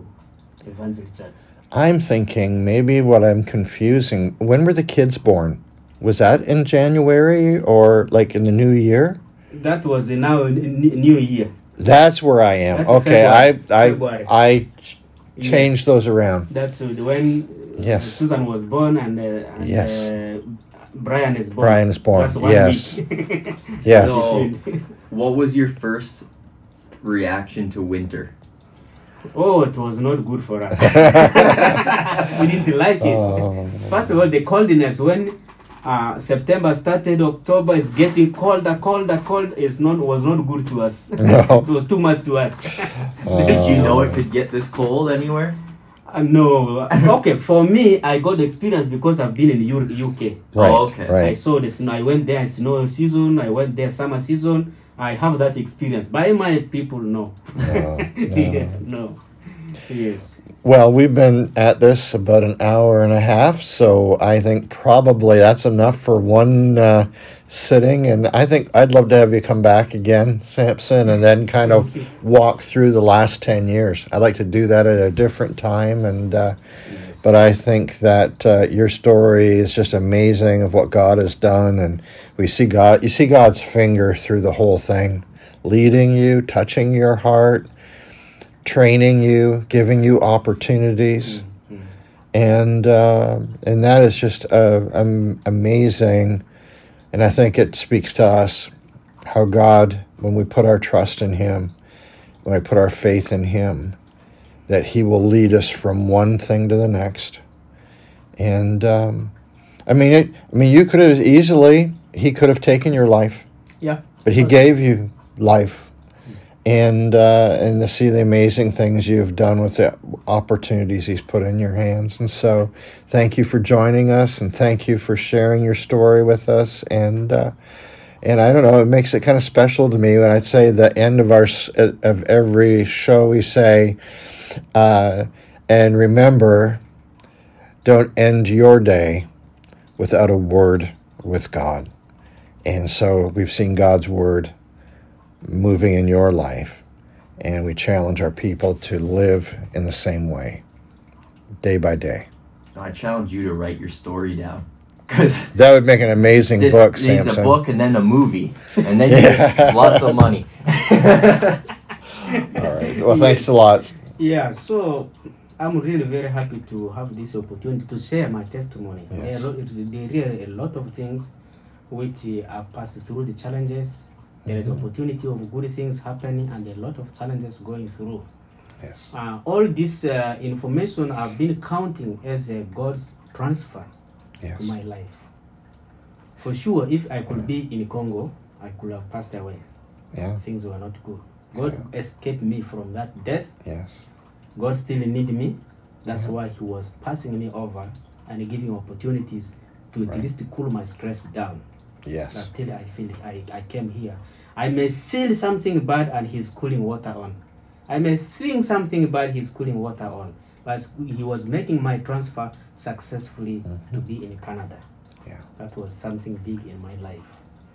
Evangel Church. I'm thinking maybe what I'm confusing. When were the kids born? Was that in January or like in the new year? That was the now n- n- New Year. That's where I am. That's okay, I February. I I ch- Yes. changed those around. That's when uh, Yes. Susan was born and, uh, and Yes. uh, Brian is born. Brian is born. That's one Yes. week. Yes. So- What was your first reaction to winter? oh, it was not good for us. we didn't like it. Oh. First of all, the coldness when uh, September started, October is getting colder, colder, cold. It's not was not good to us. No. it was too much to us. Did you know Oh. it could get this cold anywhere? Uh, no, okay. For me, I got experience because I've been in U- UK. Right. Oh, okay. I saw the snow. I went there in snow season. I went there summer season. I have that experience. By my people, no. No, Yeah, no. Yes. Well, we've been at this about an hour and a half, so I think probably that's enough for one uh, sitting. And I think I'd love to have you come back again, Samson, and then kind of walk through the last 10 years. I'd like to do that at a different time. And, uh, yes. but I think that uh, your story is just amazing of what God has done. And we see God, you see God's finger through the whole thing, leading you, touching your heart, training you, giving you opportunities Mhm. and uh, and that is just uh, um, amazing. And I think it speaks to us how God, when we put our trust in Him, when we put our faith in Him, that He will lead us from one thing to the next. And um, I mean, it, I mean, you could have easily He could have taken your life, Yeah. but He gave you life. And uh, and to see the amazing things you have done with the opportunities He's put in your hands, and so thank you for joining us, and thank you for sharing your story with us, and uh, and I don't know, it makes it kind of special to me when I say the end of our of every show we say, uh, and remember, don't end your day without a word with God, and so we've seen God's word moving in your life, and we challenge our people to live in the same way, day by day. I challenge you to write your story down. Because That would make an amazing this book, needs Samson. a book and then a movie. And then you Yeah. get lots of money. All right. Well, thanks a lot. Yeah. So I'm really very happy to have this opportunity to share my testimony. Yes. There, are, lo- there are a lot of things which uh, I've passed through the challenges. There is Mhm. opportunity of good things happening and a lot of challenges going through. Yes. Uh, all this uh, information I've been counting as a God's transfer Yes. to my life. For sure, if I could be in Congo, I could have passed away. Yeah. Things were not good. God escaped me from that death. Yes. God still need me. That's Yeah. why He was passing me over and giving opportunities to Right. at least cool my stress down. Yes. Until I feel I, I came here. I may feel something bad and He's cooling water on. I may think something bad He's cooling water on. But He was making my transfer successfully to Mhm. be in Canada. Yeah. That was something big in my life.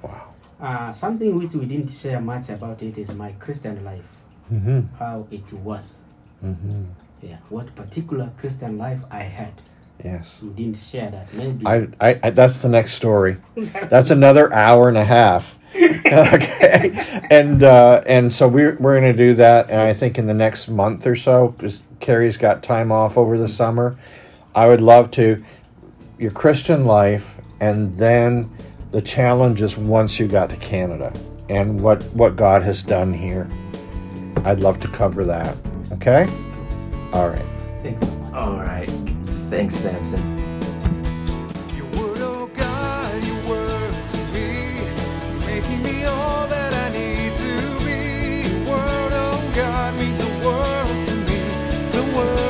Wow. Uh, something which we didn't share much about it is my Christian life, Mm-hmm. how it was. Mm-hmm. Yeah, what particular Christian life I had. Yes. We didn't share that. Maybe. I, I, I, that's the next story. That's another hour and a half. okay. And uh, and so we're we're gonna do that, and I think in the next month or so, because Carrie's got time off over the summer, I would love to your Christian life, and then the challenges once you got to Canada, and what what God has done here. I'd love to cover that. Okay. All right. Thanks so much. All right. Thanks, Samson. God means the world to me. The world.